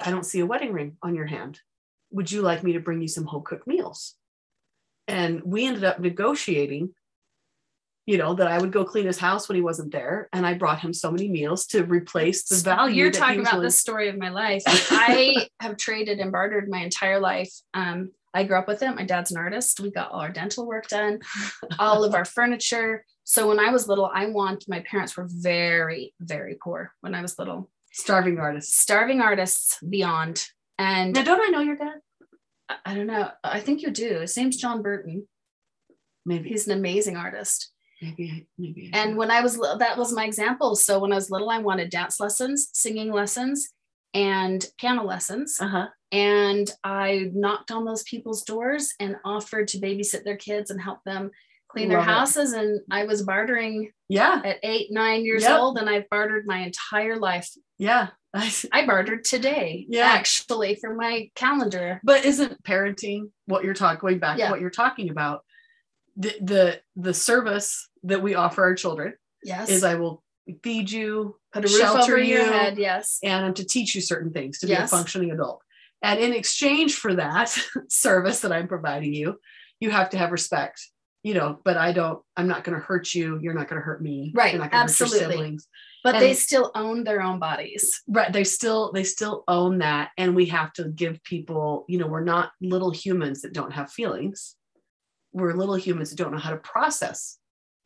I don't see a wedding ring on your hand. Would you like me to bring you some home cooked meals? And we ended up negotiating, you know, that I would go clean his house when he wasn't there. And I brought him so many meals to replace the value. You're talking about willing- the story of my life. <laughs> I have traded and bartered my entire life. Um, I grew up with it. My dad's an artist. We got all our dental work done, all of our <laughs> furniture. So when I was little, I want my parents were very, very poor when I was little. starving artists. Starving artists beyond. And Now, don't I know your dad? I- I don't know. I think you do. His name's John Burton. Maybe, He's an amazing artist. maybe, maybe. And when I was that was my example. So when I was little, I wanted dance lessons, singing lessons, and piano lessons. uh-huh. And I knocked on those people's doors and offered to babysit their kids and help them clean their Love it. houses. And I was bartering Yeah, at eight, nine years Yep. old, and I've bartered my entire life. yeah. <laughs> I bartered today, Yeah. actually, for my calendar. but isn't parenting what you're talking going back Yeah. to what you're talking about the the the service that we offer our children Yes. is i will feed you Put a roof shelter over your you, head. Yes. and I'm to teach you certain things to be a functioning adult and in exchange for that <laughs> service that i'm providing you you have to have respect you know but i don't i'm not going to hurt you you're not going to hurt me Right, you're not gonna hurt your absolutely. siblings But And- they still own their own bodies. right they still they still own that and we have to give people you know we're not little humans that don't have feelings we're little humans that don't know how to process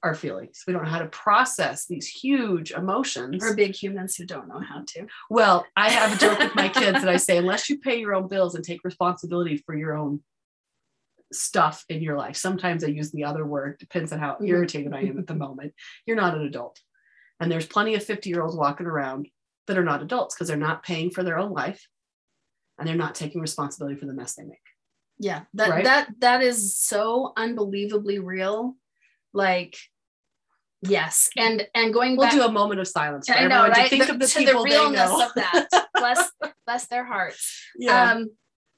our feelings we don't know how to process these huge emotions Or big humans who don't know how to. well i have a joke with my <laughs> kids that i say unless you pay your own bills and take responsibility for your own stuff in your life sometimes i use the other word depends on how irritated i am at the moment you're not an adult and there's plenty of 50 year olds walking around that are not adults because they're not paying for their own life and they're not taking responsibility for the mess they make Yeah. That Right? that that is so unbelievably real. Like, yes. And and going we'll back do a moment of silence I know, right? to think The- of the to people the realness of that. <laughs> bless bless their hearts. yeah Um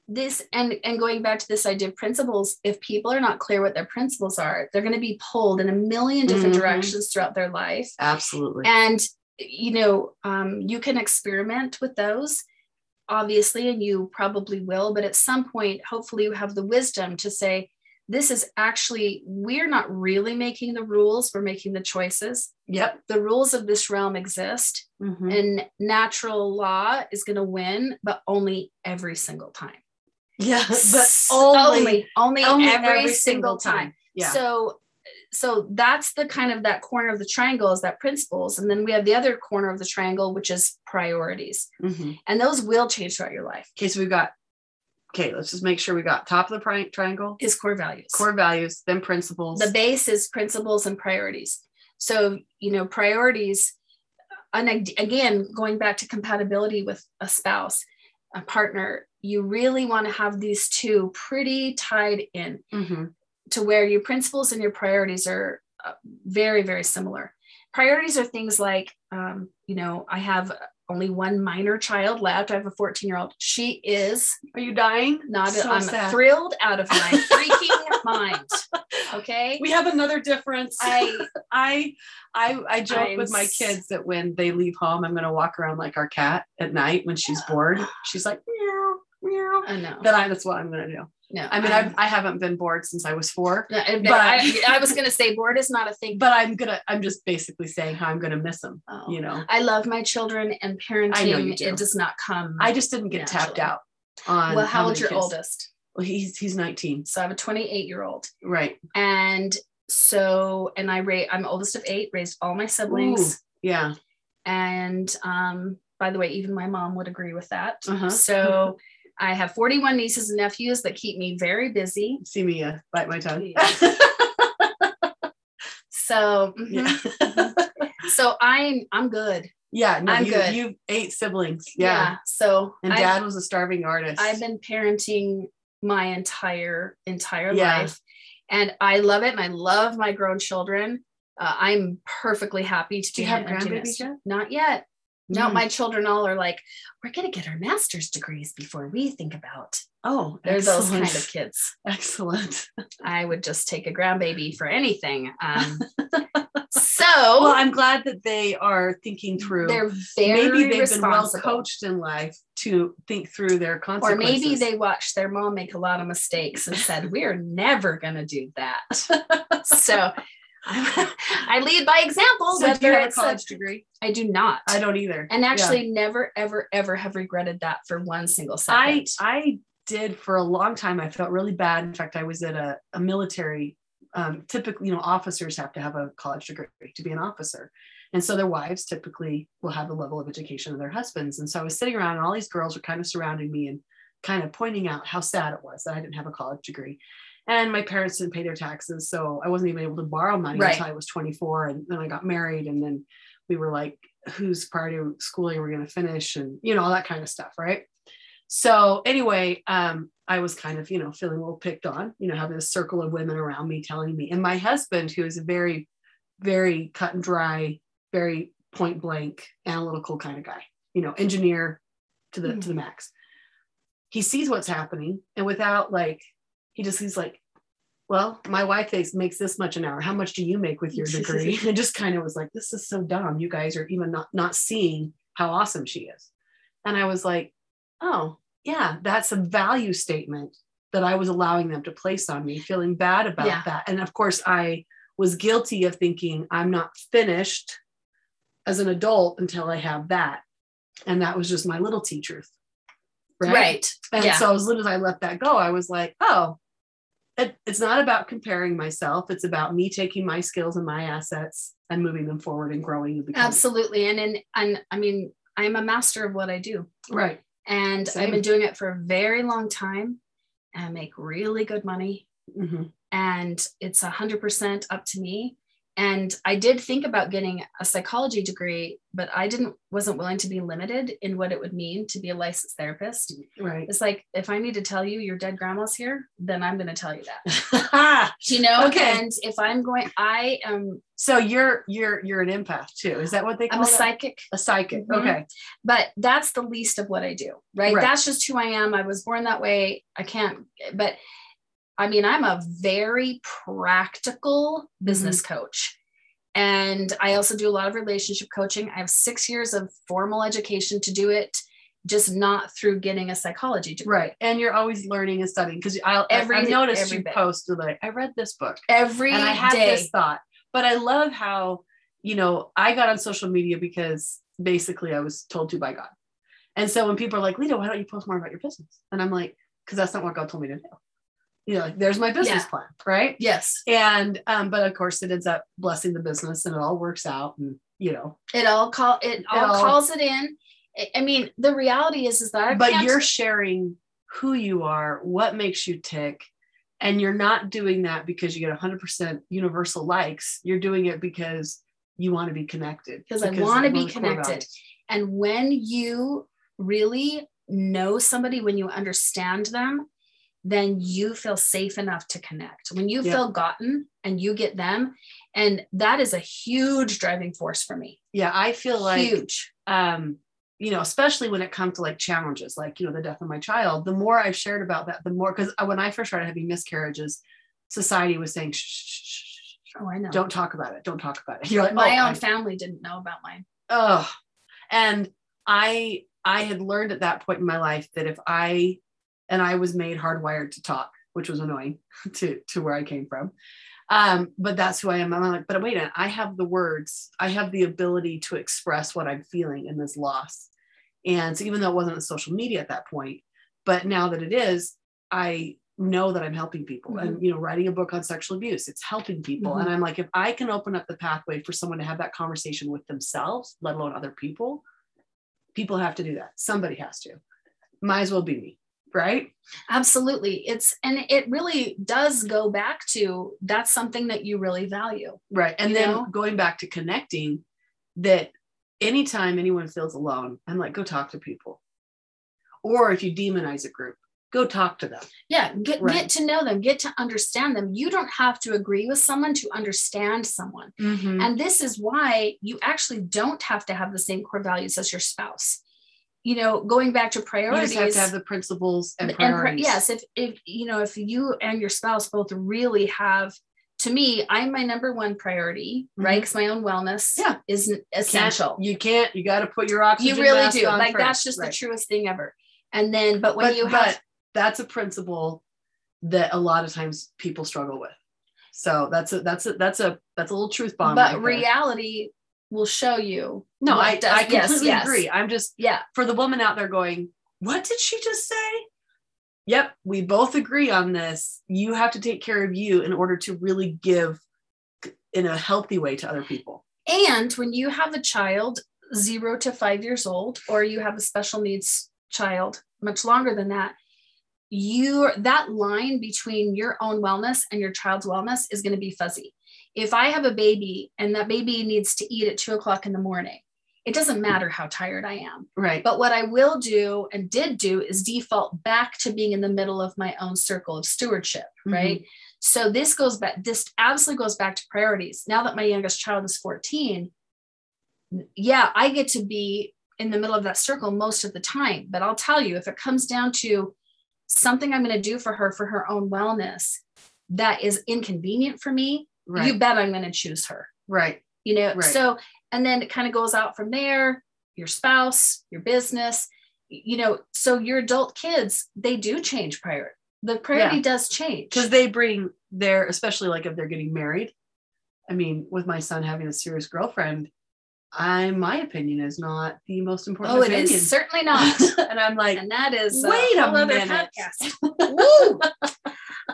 this and and going back to this idea of principles, if people are not clear what their principles are, they're going to be pulled in a million different Mhm. directions throughout their life. absolutely And you know, um, you can experiment with those, obviously, and you probably will. But at some point, hopefully, you have the wisdom to say, "This is actually we're not really making the rules; we're making the choices. yep The rules of this realm exist, Mhm. and natural law is going to win, but only every single time. yes but S- only, only, only every, single time." yeah So so that's the kind of that corner of the triangle is that principles. And then we have the other corner of the triangle, which is priorities. Mhm. And those will change throughout your life. Okay, so we've got, okay, let's just make sure we got top of the triangle, Is core values. core values, then principles. the base is principles and priorities. So, you know, priorities, and again, going back to compatibility with a spouse, a partner, you really want to have these two pretty tied in. Mhm. to where your principles and your priorities are uh, very very similar priorities are things like um, you know i have only one minor child left i have a 14 year old she is Are you dying? not So i'm sad. thrilled out of my <laughs> freaking mind okay We have another difference. i <laughs> I I I joke I'm with my kids that when they leave home, I'm gonna walk around like our cat at night when she's bored. She's like meow meow. i know Then I that's what I'm gonna do. No I mean, I'm- I I haven't been bored since I was four, and but- I, I was going to say bored is not a thing but I'm gonna I'm just basically saying how I'm gonna miss them. Oh. You know, i love my children and parenting I know you do. it does not come I just didn't get tapped out on. well how old's your kids- oldest Well, he's he's 19. so i have a 28 year old Right. and so and i rate. i'm oldest of eight raised all my siblings Yeah. and um by the way even my mom would agree with that Uh-huh. so i have 41 nieces and nephews that keep me very busy See me uh, bite my tongue. <laughs> so mhm. yeah. <laughs> so i'm i'm good yeah. No, I'm you, good. You've eight siblings. Yeah. so And I've- dad was a starving artist. I've been parenting my entire entire Yeah. life, and I love it. And I love my grown children. Uh, I'm perfectly happy to Do be you have grandbabies yet? Not yet. No, Mm. my children all are like, we're gonna get our master's degrees before we think about. Oh, They're those kind of kids. Excellent. I would just take a grandbaby for anything. Um, <laughs> so, well, I'm glad that they are thinking through. they're very maybe they've been well coached in life to think through their consequences. or maybe they watched their mom make a lot of mistakes and said, "We're never gonna do that." <laughs> so <laughs> I lead by example. So do you have a it's a- college degree? I do not. I don't either. and actually never, ever, ever have regretted that for one single I second. I did for a long time. I felt really bad. In fact, I was at a, a military. Um, typically, you know, officers have to have a college degree to be an officer, and so their wives typically will have the level of education of their husbands. And so I was sitting around, and all these girls were kind of surrounding me and kind of pointing out how sad it was that I didn't have a college degree. And my parents didn't pay their taxes, so I wasn't even able to borrow money Right. until I was 24. And then I got married, and then we were like, whose part of schooling we're going to finish, and you know all that kind of stuff, right? So anyway, um, I was kind of, you know, feeling a little picked on, you know, having a circle of women around me telling me, and my husband, who is a very, very cut and dry, very point blank, analytical kind of guy, you know, engineer to the to the max. He sees what's happening, and without like, he just he's like, well, my wife makes, makes this much an hour. How much do you make with your degree? <laughs> and just kind of was like, this is so dumb. You guys are even not not seeing how awesome she is. And I was like, oh, yeah, that's a value statement that I was allowing them to place on me, feeling bad about Yeah. that. And of course, I was guilty of thinking I'm not finished as an adult until I have that. And that was just my little T truth. right. And Yeah. so as soon as I let that go, I was like, oh, it, it's not about comparing myself. It's about me taking my skills and my assets and moving them forward and growing and. Absolutely. And and and I mean, I'm a master of what I do. Right. And Same. I've been doing it for a very long time and I make really good money. Mhm. And it's a hundred percent up to me. And I did think about getting a psychology degree, but I didn't wasn't willing to be limited in what it would mean to be a licensed therapist. Right. It's like if I need to tell you your dead grandma's here, then I'm going to tell you that. <laughs> You know, Okay. and if I'm going, I am so you're you're you're an empath too. Is that what they call I'm a that? psychic, A psychic. Mhm. Okay. but that's the least of what I do, right? Right. That's just who I am. I was born that way. I can't, but I mean, I'm a very practical business Mm-hmm. coach. And I also do a lot of relationship coaching. I have six years of formal education to do it, just not through getting a psychology degree. Right. And you're always learning and studying because I'll Every- I've noticed every you bit. post like I read this book Every and I had day. this thought. But I love how, you know, I got on social media because basically I was told to by God. And so when people are like, Lita, why don't you post more about your business? And I'm like, because that's not what God told me to do. You know, like there's my business Yeah. plan, right? Yes. And um, but of course it ends up blessing the business and it all works out. And you know, It all call it all all- calls it in. I- mean, the reality is is that I but you're sharing who you are, what makes you tick, and you're not doing that because you get 100% universal likes. You're doing it because you want to be connected. because I want to be of the core connected. And when you really know somebody, when you understand them, then you feel safe enough to connect. When you Yeah. feel gotten and you get them, and that is a huge driving force for me. Yeah, I feel like huge. um, you know, especially when it comes to like challenges, like you know, the death of my child. The more I've shared about that, the more because when I first started having miscarriages, society was saying, shh, shh, shh, shh, shh, Oh, I know. don't talk about it, don't talk about it. <laughs> You're like, My oh, own I- family didn't know about mine. oh and i i had learned at that point in my life that if i and i was made hardwired to talk which was annoying <laughs> to to where i came from. Um but that's who i am. I'm like but wait a minute i have the words i have the ability to express what i'm feeling in this loss. And so even though it wasn't on social media at that point but now that it is i know that i'm helping people. And you know writing a book on sexual abuse it's helping people. And i'm like if i can open up the pathway for someone to have that conversation with themselves let alone other people people have to do that. Somebody has to. Might as well be me right Absolutely. It's and it really does go back to that's something that you really value. right and then know? going back to connecting that anytime anyone feels alone i'm like go talk to people or if you demonize a group go talk to them Yeah, get Right. get to know them, get to understand them. You don't have to agree with someone to understand someone. Mm-hmm. And this is why you actually don't have to have the same core values as your spouse. You know, going back to you priorities. just have to have the principles and and pri- priorities yes, if if you know if you and your spouse both really have to me, I'm my number one priority, right? Mhm. Because my own wellness Yeah. is Can't- essential. you can't. You got to put your oxygen. You really do. on Like first. that's just Right. the truest thing ever. And then, but when but, you have but that's a principle that a lot of times people struggle with. So that's a that's a that's a that's a little truth bomb. but right reality will show you. no, I, does- I completely yes. agree. I'm just Yeah. for the woman out there going, what did she just say? Yep, we both agree on this. You have to take care of you in order to really give in a healthy way to other people. And when you have a child zero to five years old, or you have a special needs child much longer than that, you that line between your own wellness and your child's wellness is going to be fuzzy. If I have a baby and that baby needs to eat at two o'clock in the morning, it doesn't matter how tired I am. Right. But what I will do and did do is default back to being in the middle of my own circle of stewardship, Mhm. right? So this goes back, this absolutely goes back to priorities. Now that my youngest child is 14, yeah, I get to be in the middle of that circle most of the time. But I'll tell you, if it comes down to something I'm going to do for her for her own wellness that is inconvenient for me, right. you bet I'm going to choose her right. you know Right. so and then it kind of goes out from there your spouse your business you know so your adult kids they do change priority the priority does change because they bring their especially like if they're getting married i mean with my son having a serious girlfriend i my opinion is not the most important oh it opinion. is certainly not <laughs> and i'm like and that is Wait a other minute. podcast. <laughs> Woo! <laughs>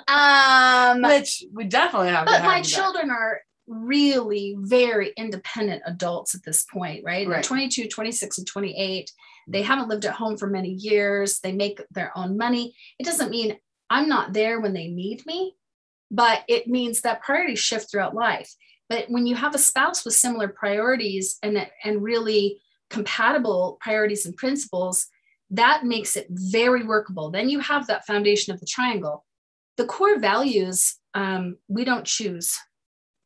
um which we definitely have to but my that. children are really very independent adults at this point right? They're Right. 22 26 and 28 they haven't lived at home for many years. They make their own money. It doesn't mean i'm not there when they need me but it means that priorities shift throughout life. But when you have a spouse with similar priorities and and really compatible priorities and principles that makes it very workable. Then you have that foundation of the triangle the core values um, we don't choose.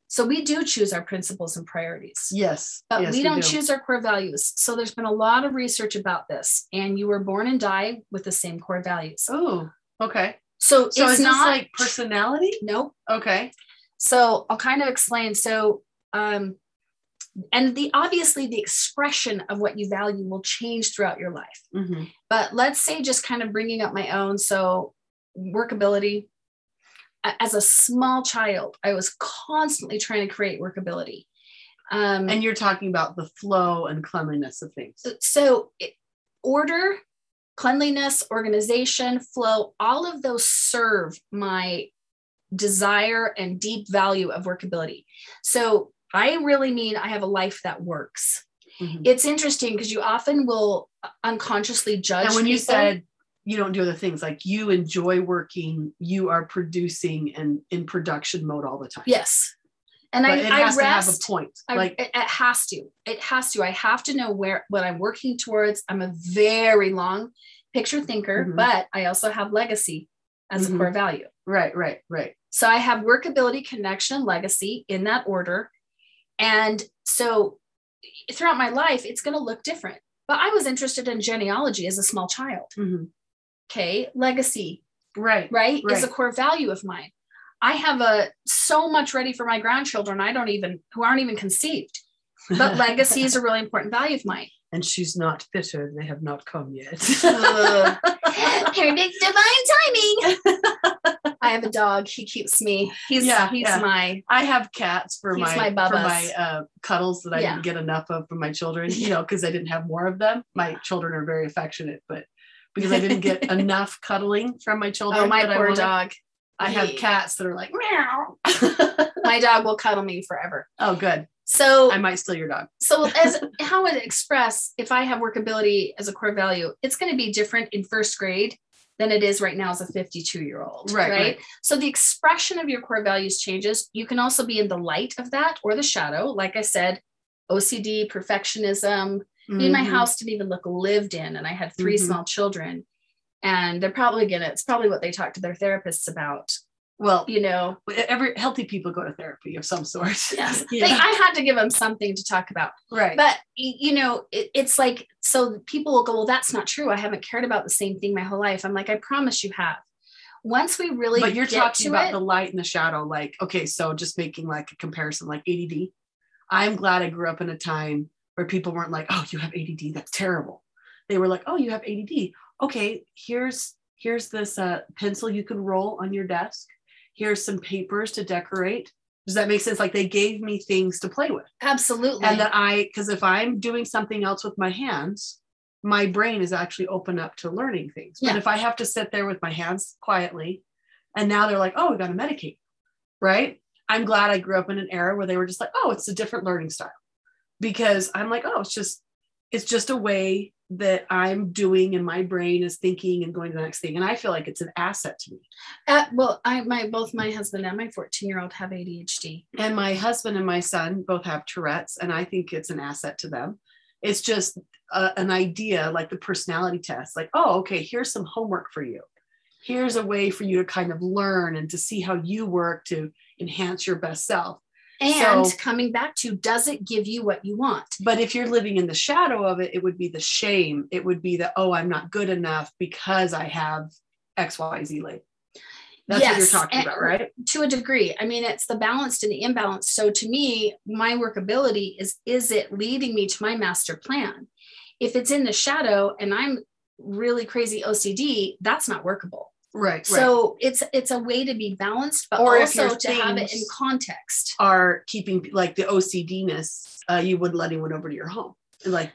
So we do choose our principles and priorities. Yes but yes, we don't do. choose our core values. So there's been a lot of research about this and you were born and die with the same core values. Oh okay. So, so it's not like personality? Nope. Okay. So i'll kind of explain. So um and the obviously the expression of what you value will change throughout your life. Mhm. but let's say just kind of bringing up my own. So workability as a small child i was constantly trying to create workability. Um, and you're talking about the flow and cleanliness of things. So it, order cleanliness organization flow all of those serve my desire and deep value of workability. So i really mean i have a life that works. Mhm. it's interesting because you often will unconsciously judge and when you said you don't do other things like you enjoy working you are producing and in production mode all the time yes and but I, it I has to have a point I, like it, it has to. It has to. I have to know where what I'm working towards. I'm a very long picture thinker, Mhm. but I also have legacy as Mhm. a core value. right right right So I have workability, connection, legacy in that order. And so throughout my life, it's going to look different. But I was interested in genealogy as a small child. Mhm. Okay. Legacy, right right, is a core value of mine. I have a so much ready for my grandchildren. I don't even who aren't even conceived. But <laughs> legacy is a really important value of mine. and she's not bitter they have not come yet Ugh. <laughs> <laughs> Perfect divine timing. I have a dog. He keeps me. He's Yeah, he's yeah. my I have cats for my, my for my uh, cuddles that I Yeah. didn't get enough of from my children, you know, because I didn't have more of them. My children are very affectionate, but because I didn't get <laughs> enough cuddling from my children. oh my I poor wanted, dog. I have He- cats that are like, meow. <laughs> My dog will cuddle me forever. oh, good. So I might steal your dog. so <laughs> as how it express if I have workability as a core value, it's going to be different in first grade than it is right now as a 52 year old. Right, right. So the expression of your core values changes. You can also be in the light of that or the shadow. Like I said, OCD, perfectionism. I mean, my house didn't even look lived in, and I had 3 Mhm. small children. And they're probably gonna, it's probably what they talk to their therapists about, Well, you know. every healthy people go to therapy of some sort. <laughs> Yes. <laughs> Yeah. They- I had to give them something to talk about. right. But you know, it, it's like so people will go, well, that's not true. I haven't cared about the same thing my whole life. I'm like, I promise you have. once we really but you're talking about it, the light and the shadow like okay so just making like a comparison like add i'm glad i grew up in a time where people weren't like oh you have add that's terrible. They were like oh you have add okay here's here's this uh, pencil you can roll on your desk. Here's some papers to decorate. Does that make sense? Like they gave me things to play with. Absolutely. and that i because if i'm doing something else with my hands my brain is actually open up to learning things. Yeah. but if i have to sit there with my hands quietly and now they're like oh we got to medicate right? I'm glad i grew up in an era where they were just like oh it's a different learning style because i'm like oh it's just it's just a way that i'm doing and my brain is thinking and going to the next thing. And i feel like it's an asset to me. Uh, well, I my both my husband and my 14 year old have ADHD. and my husband and my son both have tourette's and i think it's an asset to them. It's just a, an idea like the personality test like oh okay here's some homework for you. Here's a way for you to kind of learn and to see how you work to enhance your best self And So- coming back to, does it give you what you want? but if you're living in the shadow of it it would be the shame it would be the oh i'm not good enough because i have xyz label that's what you're talking about right To a degree. I mean, it's the balanced and the imbalanced. So to me, my workability is is it leading me to my master plan? If it's in the shadow and I'm really crazy OCD, that's not workable. Right So it's it's a way to be balanced, but Or also to have it in context. are keeping like the OCDness, uh, you wouldn't let anyone over to your home. Like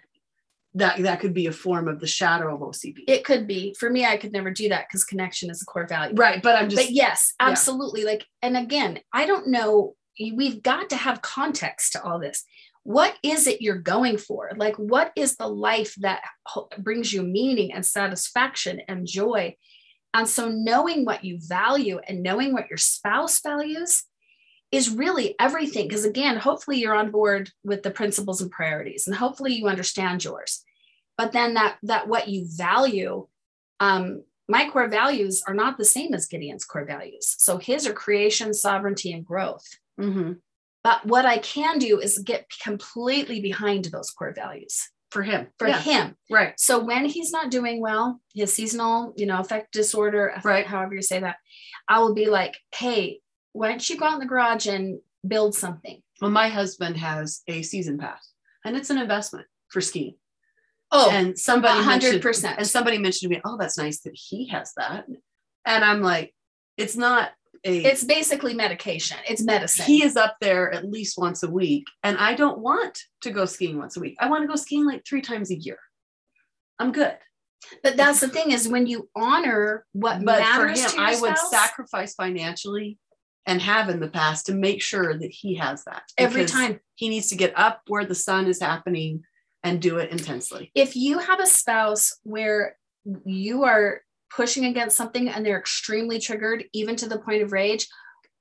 that that could be a form of the shadow of OCD. It could be for me. I could never do that because connection is a core value. right, but I'm just but yes, yeah. absolutely. Like, and again, I don't know. We've got to have context to all this. What is it you're going for? Like, what is the life that brings you meaning and satisfaction and joy? And so, knowing what you value and knowing what your spouse values is really everything. Because again, hopefully you're on board with the principles and priorities, and hopefully you understand yours. But then that that what you value um, my core values are not the same as Gideon's core values. So his are creation, sovereignty, and growth. Mhm. But what I can do is get completely behind those core values for him. for Yeah, him. right. So when he's not doing well, his seasonal, you know, affect disorder, Right. however you say that, I will be like, hey, why don't you go out in the garage and build something? Well, my husband has a season pass, and it's an investment for skiing. Oh, and somebody a hundred mentioned- percent. And somebody mentioned to me, "Oh, that's nice that he has that." And I'm like, "It's not a. it's basically medication. It's medicine. he is up there at least once a week, and I don't want to go skiing once a week. I want to go skiing like three times a year. I'm good. but that's the thing is when you honor what but for matters him to your i would spouse, sacrifice financially and have in the past to make sure that he has that every time. he needs to get up where the sun is happening and do it intensely if you have a spouse where you are pushing against something and they're extremely triggered, even to the point of rage,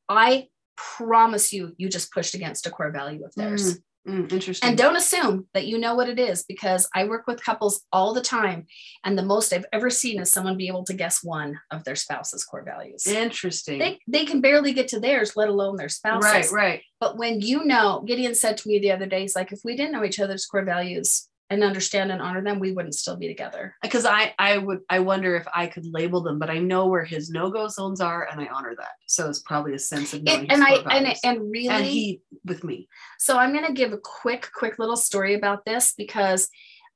I promise you, you just pushed against a core value of theirs. Mm, interesting And don't assume that you know what it is because I work with couples all the time. And the most I've ever seen is someone be able to guess one of their spouse's core values. interesting They, they can barely get to theirs, let alone their spouse's. right right But when you know, Gideon said to me the other day, he's like, if we didn't know each other's core values and understand and honor them, we wouldn't still be together. because i i would i wonder if i could label them but i know where his no-go zones are and i honor that so it's probably a sense of knowing It, and I and, and really and he with me so I'm gonna give a quick, quick little story about this because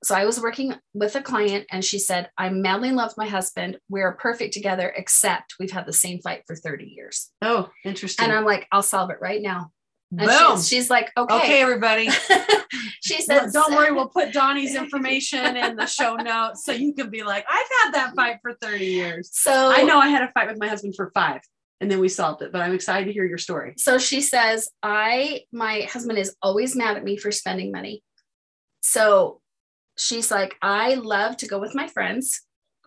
so I was working with a client and she said, I madly love my husband. We're perfect together, except we've had the same fight for 30 years. oh interesting And I'm like, I'll solve it right now. And Boom. she's, she's like, okay okay. everybody <laughs> she said, don't worry, we'll put Dawni's <laughs> information in the show notes so you can be like, I've had that fight for 30 years. So I know I had a fight with my husband for five and then we solved it, but I'm excited to hear your story. So she says, I, my husband is always mad at me for spending money. So she's like, I love to go with my friends.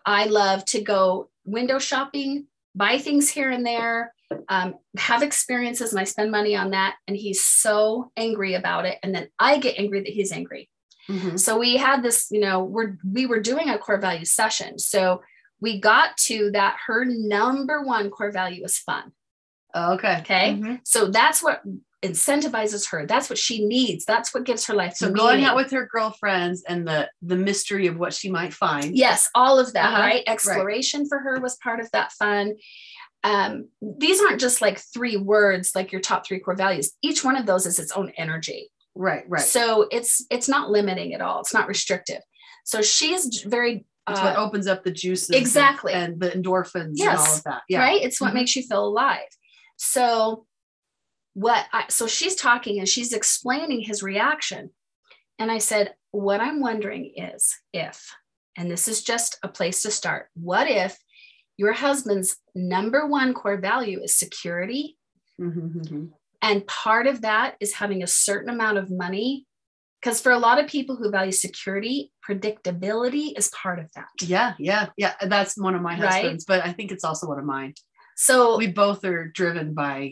I love to go window shopping, buy things here and there, um, have experiences, and I spend money on that. And he's so angry about it. And then I get angry that he's angry. Mhm. So we had this, you know, we're we were doing a core value session. So we got to that her number one core value is fun. Okay. Okay. Mhm. So that's what incentivizes her. That's what she needs. That's what gives her life. So meaning. going out with her girlfriends and the the mystery of what she might find. yes, all of that, Uh-huh, right? Exploration for her was part of that fun. Um, these aren't just like three words like your top three core values. Each one of those is its own energy. Right right. So it's it's not limiting at all. It's not restrictive. So she's very it's uh, what opens up the juices exactly. and, and the endorphins and Yes. all of that. Yeah. Right? It's what Mhm. makes you feel alive. So what I, so she's talking and she's explaining his reaction. And i said what i'm wondering is if and this is just a place to start what if your husband's number one core value is security. Mhm, mhm. and part of that is having a certain amount of money. Because for a lot of people who value security predictability is part of that. Yeah yeah yeah. That's one of my Right? husbands but i think it's also one of mine. So we both are driven by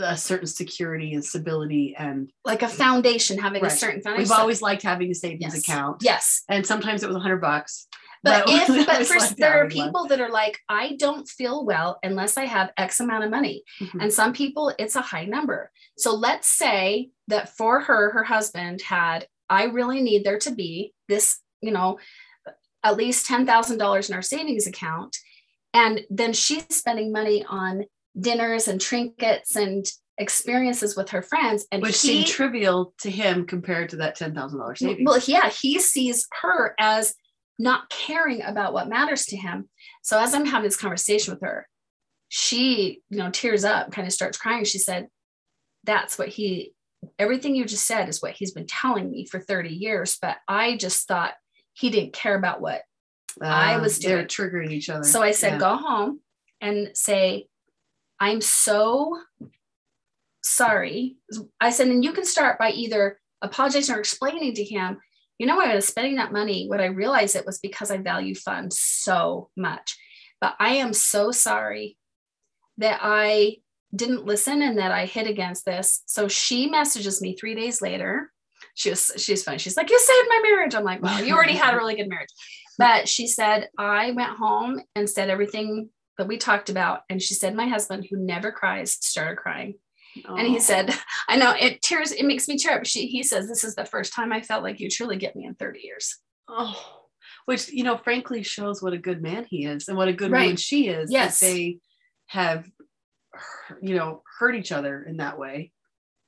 a certain security and stability and like a foundation having Right. a certain foundation. we've always liked having a savings Yes. account. Yes. And sometimes it was a hundred bucks But <laughs> if but for liked there are one. people that are like, I don't feel well unless I have X amount of money. Mhm. And some people it's a high number. So let's say that for her, her husband had, I really need there to be this, you know, at least ten thousand dollars in our savings account. And then she's spending money on dinners and trinkets and experiences with her friends. And which he, seemed trivial to him compared to that ten thousand dollars savings. well, yeah, he sees her as not caring about what matters to him. So as I'm having this conversation with her, she, you know, tears up, kind of starts crying. She said, That's what he, everything you just said is what he's been telling me for 30 years. But I just thought he didn't care about what. I Um, was they're triggering each other. So I said, Yeah. Go home and say, I'm so sorry. I said, and you can start by either apologizing or explaining to him, you know, I was spending that money, what I realized it was because I value fun so much. But I am so sorry that I didn't listen and that I hit against this. So she messages me three days later. She was she's funny. She's like, You saved my marriage. I'm like, Well, you already had a really good marriage. But she said, I went home and said everything that we talked about. And she said, My husband, who never cries, started crying. And he Oh. said, <laughs> I know it tears, it makes me tear up. She he says, This is the first time I felt like you truly get me in 30 years. Oh, which you know, frankly, shows what a good man he is and what a good Right. woman she is. that Yes. they have, you know, hurt each other in that way,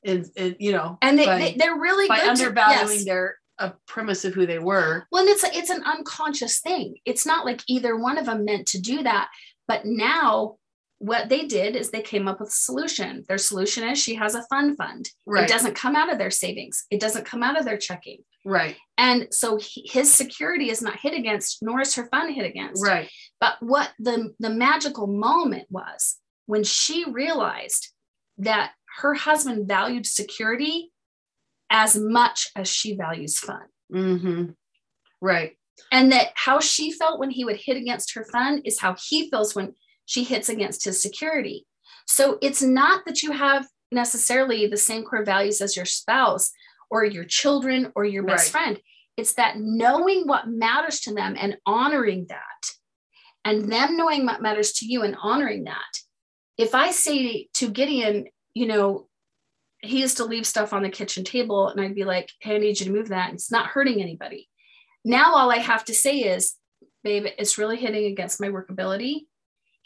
and, and you know, And they, by, they they're really by good to- undervaluing yes. their a premise of who they were. Well, and it's a, it's an unconscious thing. It's not like either one of them meant to do that. But now what they did is they came up with a solution. Their solution is she has a fund fund. Right. It doesn't come out of their savings. It doesn't come out of their checking. Right. And so he, his security is not hit against, nor is her fund hit against. Right. But what the, the magical moment was when she realized that her husband valued security as much as she values fun. Mm-hmm. Right. And that how she felt when he would hit against her fun is how he feels when she hits against his security. So it's not that you have necessarily the same core values as your spouse or your children or your best Right. friend. It's that knowing what matters to them and honoring that, and them knowing what matters to you and honoring that. If I say to Gideon, you know, he used to leave stuff on the kitchen table, and I'd be like, hey, I need you to move that. It's not hurting anybody. Now all I have to say is, babe, it's really hitting against my workability.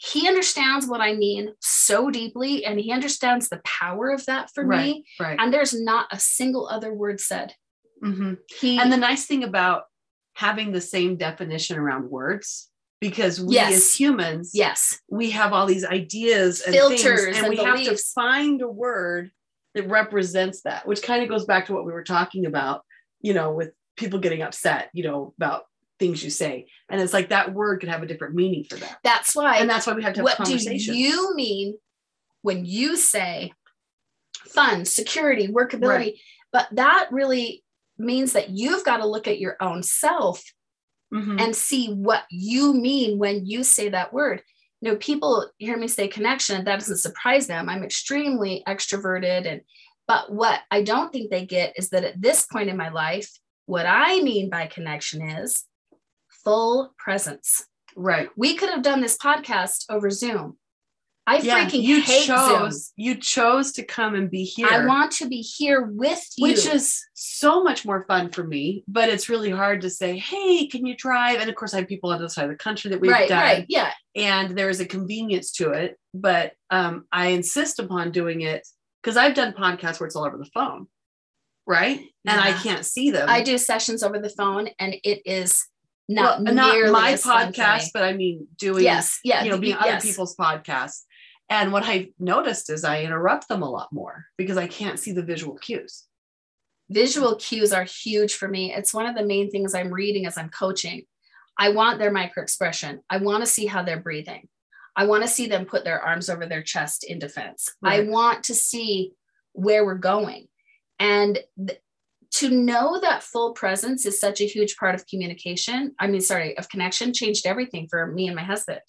He understands what I mean so deeply, and he understands the power of that for Right. me. Right. And there's not a single other word said. Mm-hmm. He And the nice thing about having the same definition around words, because we Yes. as humans, yes, we have all these ideas and Filters things, and, and we have to find a word that represents that, which kind of goes back to what we were talking about, you know, with people getting upset, you know, about things you say. And it's like that word could have a different meaning for that. that's why. And that's why we have to have what do you mean when you say fun, security, workability? But that really means that you've got to look at your own self Mhm. and see what you mean when you say that word. You know, people hear me say connection, that doesn't surprise them. I'm extremely extroverted, and but what I don't think they get is that at this point in my life, what I mean by connection is full presence. right. We could have done this podcast over Zoom. I Yeah, freaking you hate Zoom. chose you chose to come and be here. I want to be here with you. which is so much more fun for me, but it's really hard to say, hey, can you drive? And of course, I have people on the other side of the country that we've right, done, right. Yeah. and there's a convenience to it. But um, I insist upon doing it because I've done podcasts where it's all over the phone, right? And I can't see them. I do sessions over the phone and it is not Well, not my as fun for podcast, but I mean doing Yes. Yeah. you know, being y- other people's podcasts. And what I've noticed is I interrupt them a lot more because I can't see the visual cues. visual cues are huge for me. It's one of the main things I'm reading as I'm coaching. I want their micro expression. I want to see how they're breathing. I want to see them put their arms over their chest in defense. I want to see where we're going. And th- to know that full presence is such a huge part of communication, I mean, sorry, of connection, changed everything for me and my husband.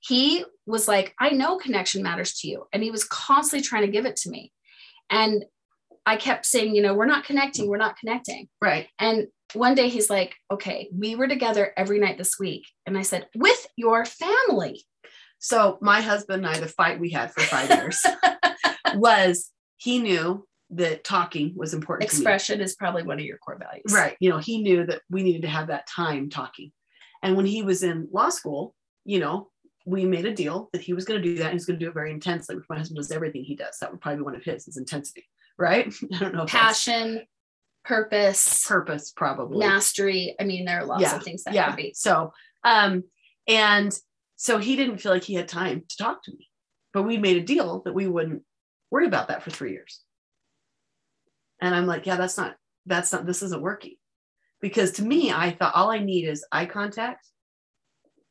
He was like, I know connection matters to you. And he was constantly trying to give it to me. And I kept saying, you know, we're not connecting, we're not connecting. Right. And one day he's like, okay, we were together every night this week. And I said, with your family. So my husband and I, the fight we had for five years <laughs> was he knew that talking was important to me. Expression is probably one of your core values. Right. You know, he knew that we needed to have that time talking. And when he was in law school, you know, we made a deal that he was going to do that. And he's going to do it very intensely, which my husband does everything he does. That would probably be one of his, is intensity. Right. <laughs> I don't know. if Passion, purpose, purpose, probably. mastery. I mean, there are lots Yeah, of things that yeah. could be. So, um, and so he didn't feel like he had time to talk to me, but we made a deal that we wouldn't worry about that for three years. And I'm like, yeah, that's not, that's not, this isn't working. Because to me, I thought all I need is eye contact.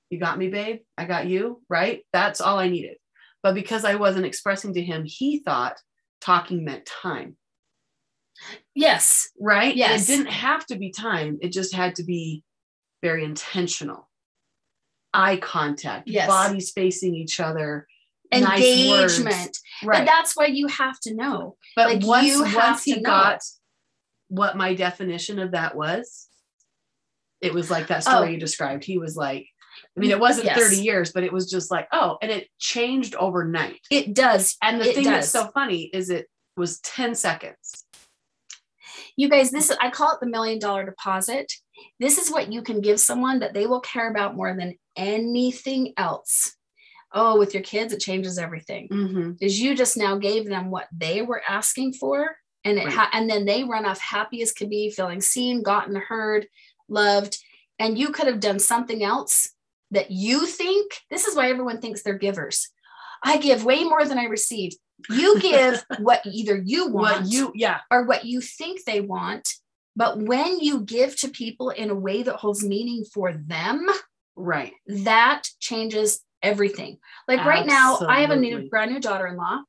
You got me, babe. I got you, right? That's all I needed. But because I wasn't expressing to him, he thought talking meant time, Yes. right? And Yes. it didn't have to be time, it just had to be very intentional. Eye contact, Yes. bodies facing each other, nice. Engagement. right? But that's why you have to know. But Like, once, you once he got what my definition of that was, it was like that story Oh. you described. He was like, I mean, it wasn't Yes. 30 years, but it was just like, oh, and it changed overnight. It does. And the It thing that's so funny is it was 10 seconds. you guys this i call it the million dollar deposit this is what you can give someone that they will care about more than anything else oh with your kids it changes everything Mm-hmm. is you just now gave them what they were asking for and it Right. ha- and then they run off happy as could be feeling seen gotten heard loved and you could have done something else that you think this is why everyone thinks they're givers i give way more than i receive you <laughs> give what either you want What you, yeah, or what you think they want. But when you give to people in a way that holds meaning for them, right. that changes everything. Like right now, I have a new brand new daughter-in-law.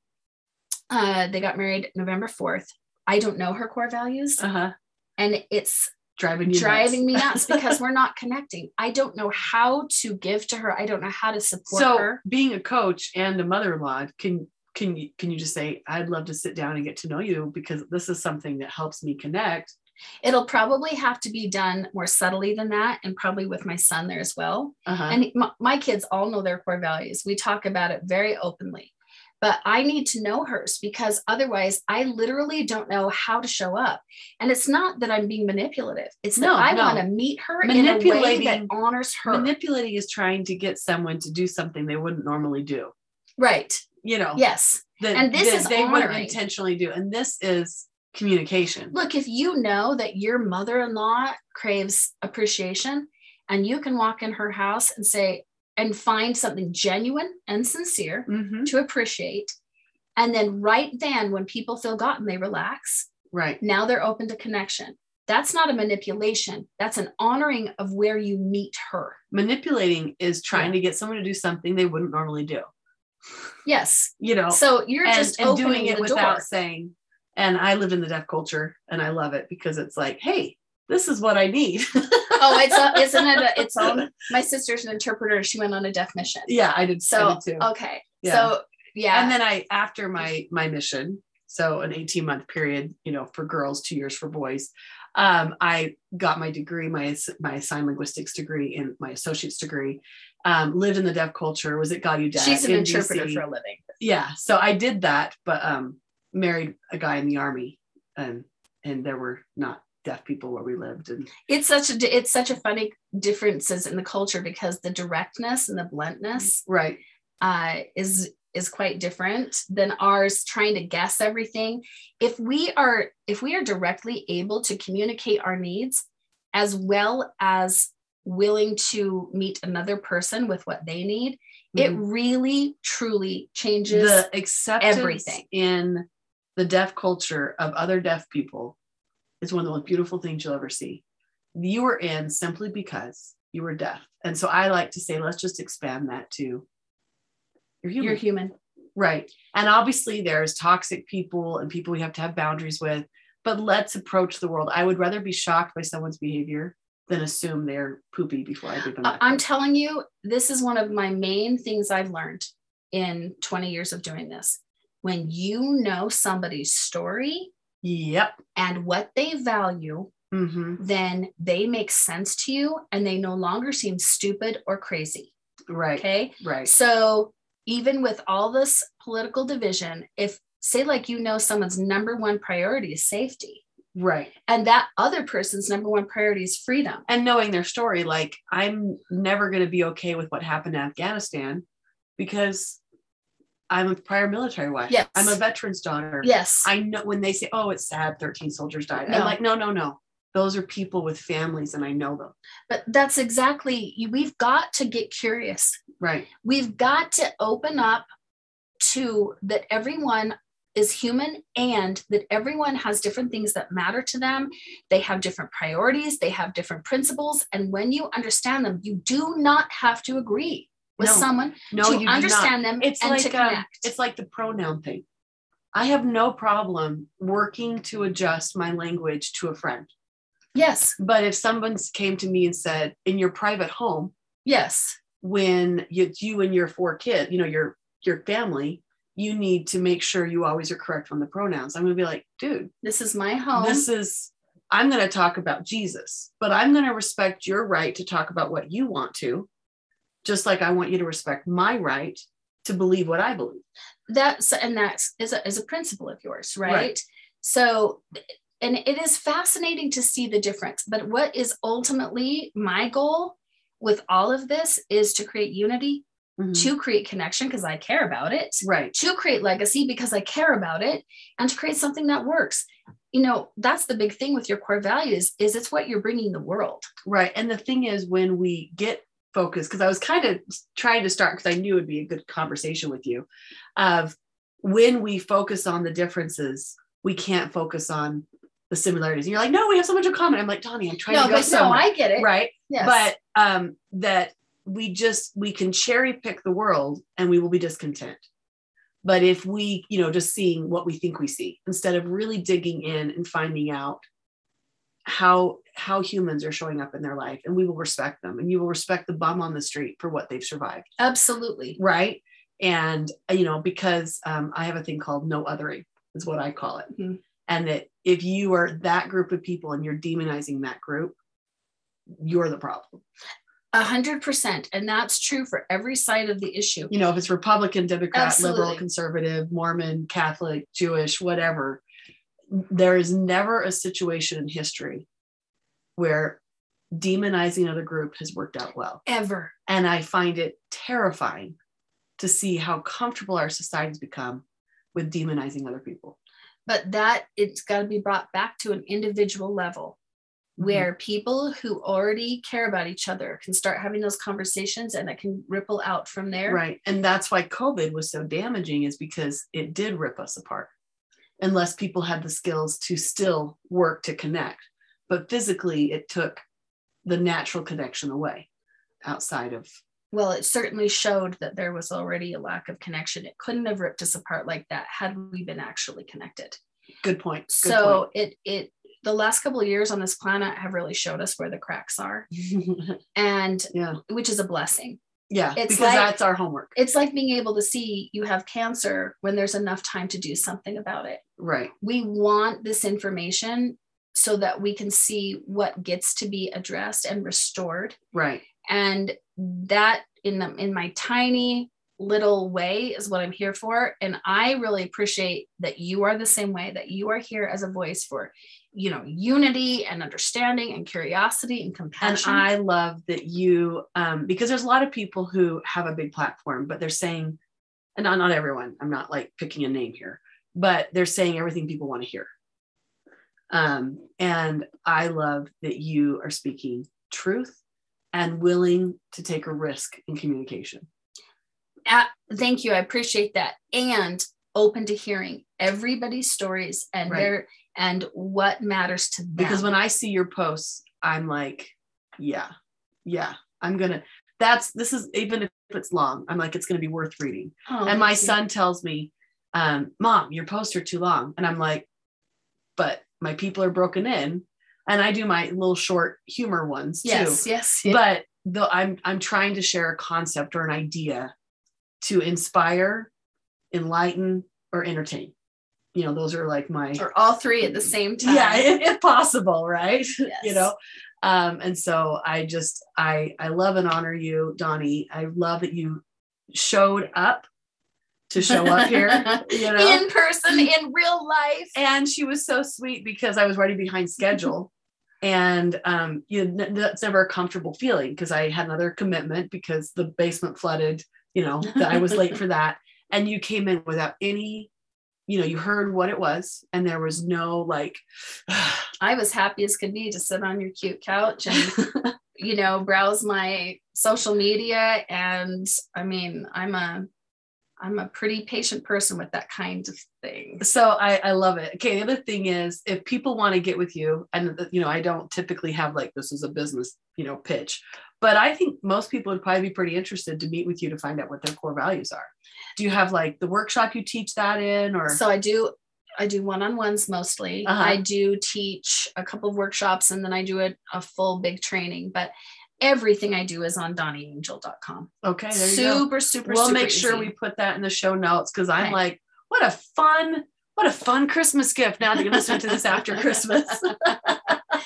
Uh, they got married November 4th. I don't know her core values, Uh huh. and it's Driving you driving me nuts. <laughs> nuts because we're not connecting. I don't know how to give to her. I don't know how to support so her. being a coach and a mother-in-law can can you can you just say i'd love to sit down and get to know you because this is something that helps me connect It'll probably have to be done more subtly than that, and probably with my son there as well. uh-huh. and my, my kids all know their core values. We talk about it very openly. But i need to know hers because otherwise i literally don't know how to show up. And it's not that i'm being manipulative. It's that No, i no. want to meet her in a way that Manipulating- honors her. manipulating is trying to get someone to do something they wouldn't normally do. Right. You know yes. that, and this that is they wouldn't intentionally do. And this is communication. Look if you know that your mother-in-law craves appreciation and you can walk in her house and say and find something genuine and sincere Mhm. to appreciate and then right then when people feel gotten they relax right. now they're open to connection. That's not a manipulation. That's an honoring of where you meet her. Manipulating is trying to get someone to do something they wouldn't normally do. Yes. You know so you're and, just and opening doing it without door. saying and i live in the deaf culture and i love it because it's like hey this is what i need oh it's a, isn't it a, its own <laughs> my sister's an interpreter she went on a deaf mission yeah i did so I did too okay Yeah. so yeah and then i after my my mission so an 18 month period you know for girls two years for boys um, i got my degree my my sign linguistics degree and my associate's degree Um, lived in the deaf culture, was at Gallaudet. She's an in interpreter DC. for a living. yeah so i did that but um married a guy in the army and and there were not deaf people where we lived and It's such a it's such a funny differences in the culture because the directness and the bluntness right uh, is is quite different than ours trying to guess everything if we are if we are directly able to communicate our needs as well as willing to meet another person with what they need it Mhm. really truly changes the acceptance everything. in the deaf culture of other deaf people is one of the most beautiful things you'll ever see you were in simply because you were deaf and so i like to say let's just expand that to you're human you're human Right. And obviously there's toxic people and people we have to have boundaries with, but let's approach the world. I would rather be shocked by someone's behavior than assume they're poopy before I even I- met I'm them. telling you, this is one of my main things I've learned in 20 years of doing this. When you know somebody's story Yep. and what they value, hmm then they make sense to you and they no longer seem stupid or crazy. Right. Okay. Right. So, even with all this political division, if say, like, you know, someone's number one priority is safety, Right. and that other person's number one priority is freedom. And knowing their story, like I'm never going to be okay with what happened in Afghanistan because I'm a prior military wife. Yes. I'm a veteran's daughter. Yes. I know when they say, oh, it's sad 13 soldiers died. No. I'm like, no, no, no. Those are people with families and I know them. but that's exactly, we've got to get curious. Right. we've got to open up to that everyone is human and that everyone has different things that matter to them. They have different priorities, they have different principles. And when you understand them, you do not have to agree with No. someone No, to you understand them it's and like to um, connect. it's like the pronoun thing i have no problem working to adjust my language to a friend yes, but if someone came to me and said in your private home yes, when you, you and your four kids you know your your family you need to make sure you always are correct on the pronouns i'm going to be like dude this is my home. this is i'm going to talk about jesus but i'm going to respect your right to talk about what you want to just like i want you to respect my right to believe what i believe that's and that's is a, is a principle of yours right? Right. so and it is fascinating to see the difference but what is ultimately my goal with all of this is to create unity Mhm. to create connection because i care about it right to create legacy because i care about it and to create something that works you know that's the big thing with your core values is it's what you're bringing the world Right. And the thing is, when we get focused, because I was kind of trying to start, because I knew it'd be a good conversation with you, of when we focus on the differences, we can't focus on the similarities. And you're like, no, we have so much in common. I'm like, Dawni, I'm trying no to go but no i get it right. yes. But um, that we just we can cherry pick the world and we will be discontent. But if we, you know, just seeing what we think we see instead of really digging in and finding out how how humans are showing up in their life and we will respect them and you will respect the bum on the street for what they've survived absolutely right and you know because um, i have a thing called no othering is what i call it Mhm. and that if you are that group of people and you're demonizing that group you're the problem A hundred percent. And that's true for every side of the issue. you know if it's republican democrat liberal conservative mormon catholic jewish whatever there is never a situation in history where demonizing another group has worked out well Ever. and i find it terrifying to see how comfortable our society's become with demonizing other people But that it's got to be brought back to an individual level mm-hmm. where people who already care about each other can start having those conversations and it can ripple out from there. right and that's why covid was so damaging is because it did rip us apart unless people had the skills to still work to connect. But physically it took the natural connection away outside of Well, it certainly showed that there was already a lack of connection. It couldn't have ripped us apart like that had we been actually connected. good point. Good so it it the last couple of years on this planet have really showed us where the cracks are. <laughs> And yeah. which is a blessing yeah It's because like- that's our homework. it's like being able to see you have cancer when there's enough time to do something about it. Right. We want this information so that we can see what gets to be addressed and restored. Right. And that in the, in my tiny little way is what I'm here for. And I really appreciate that you are the same way, that you are here as a voice for, you know, unity and understanding and curiosity and compassion. And I love that you, um, because there's a lot of people who have a big platform, but they're saying, and not, not everyone, I'm not like picking a name here, but they're saying everything people want to hear. Um, and I love that you are speaking truth and willing to take a risk in communication. Uh, thank you. I appreciate that. And open to hearing everybody's stories and right. their and what matters to them. Because when I see your posts, I'm like, yeah, yeah, I'm gonna. That's this is even if it's long, I'm like, it's gonna be worth reading. Oh, and my son you. tells me, um, "Mom, your posts are too long," and I'm like, but my people are broken in and I do my little short humor ones too. Yes, yes. yes. But though I'm I'm trying to share a concept or an idea to inspire, enlighten, or entertain. You know, those are like my or all three at the same <laughs> time. Yeah, if, if possible, right? <laughs> Yes. you know. Um, and so I just I I love and honor you, Dawni. I love that you showed up to show up here, <laughs> you know, in person, in real life. And she was so sweet because I was running behind schedule. and um, you know, that's never a comfortable feeling because I had another commitment because the basement flooded, you know, that I was late for that. And you came in without any, you know, you heard what it was, and there was no like <sighs> I was happy as could be to sit on your cute couch and <laughs> you know, browse my social media. And I mean, I'm a I'm a pretty patient person with that kind of thing. So I, I love it. Okay. The other thing is if people want to get with you, and uh, you know, I don't typically have like this is a business, you know, pitch, but I think most people would probably be pretty interested to meet with you to find out what their core values are. Do you have like the workshop you teach that in or so I do I do one-on-ones mostly. Uh-huh. I do teach a couple of workshops and then I do a, a full big training, but everything I do is on dawniangel.com. Okay. super, super, We'll super make sure we put that in the show notes because I'm okay. like, what a fun, what a fun Christmas gift now that you're listening to this after <laughs> Christmas. <laughs>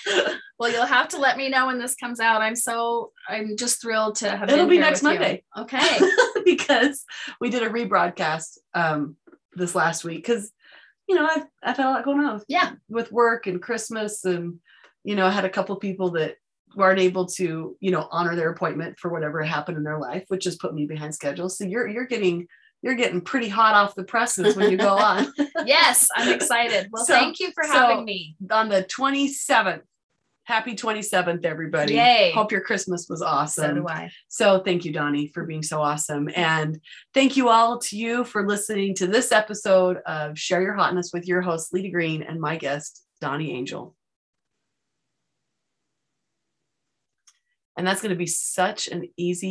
<laughs> well, you'll have to let me know when this comes out. I'm so I'm just thrilled to have it'll be next Monday. You. Okay. <laughs> because we did a rebroadcast um this last week because you know I've I've had a lot going on. With, Yeah. With work and Christmas and you know, I had a couple people that weren't able to, you know, honor their appointment for whatever happened in their life, which has put me behind schedule. So you're you're getting you're getting pretty hot off the presses when you go <laughs> on. yes, I'm excited. Well, so, thank you for so having me. On the 27th, happy 27th, everybody. Yay. Hope your Christmas was awesome. So do I. So thank you, Dawni, for being so awesome. And thank you all to you for listening to this episode of Share Your Hotness with your host, Lita Green, and my guest, Dawni Angel. And that's going to be such an easy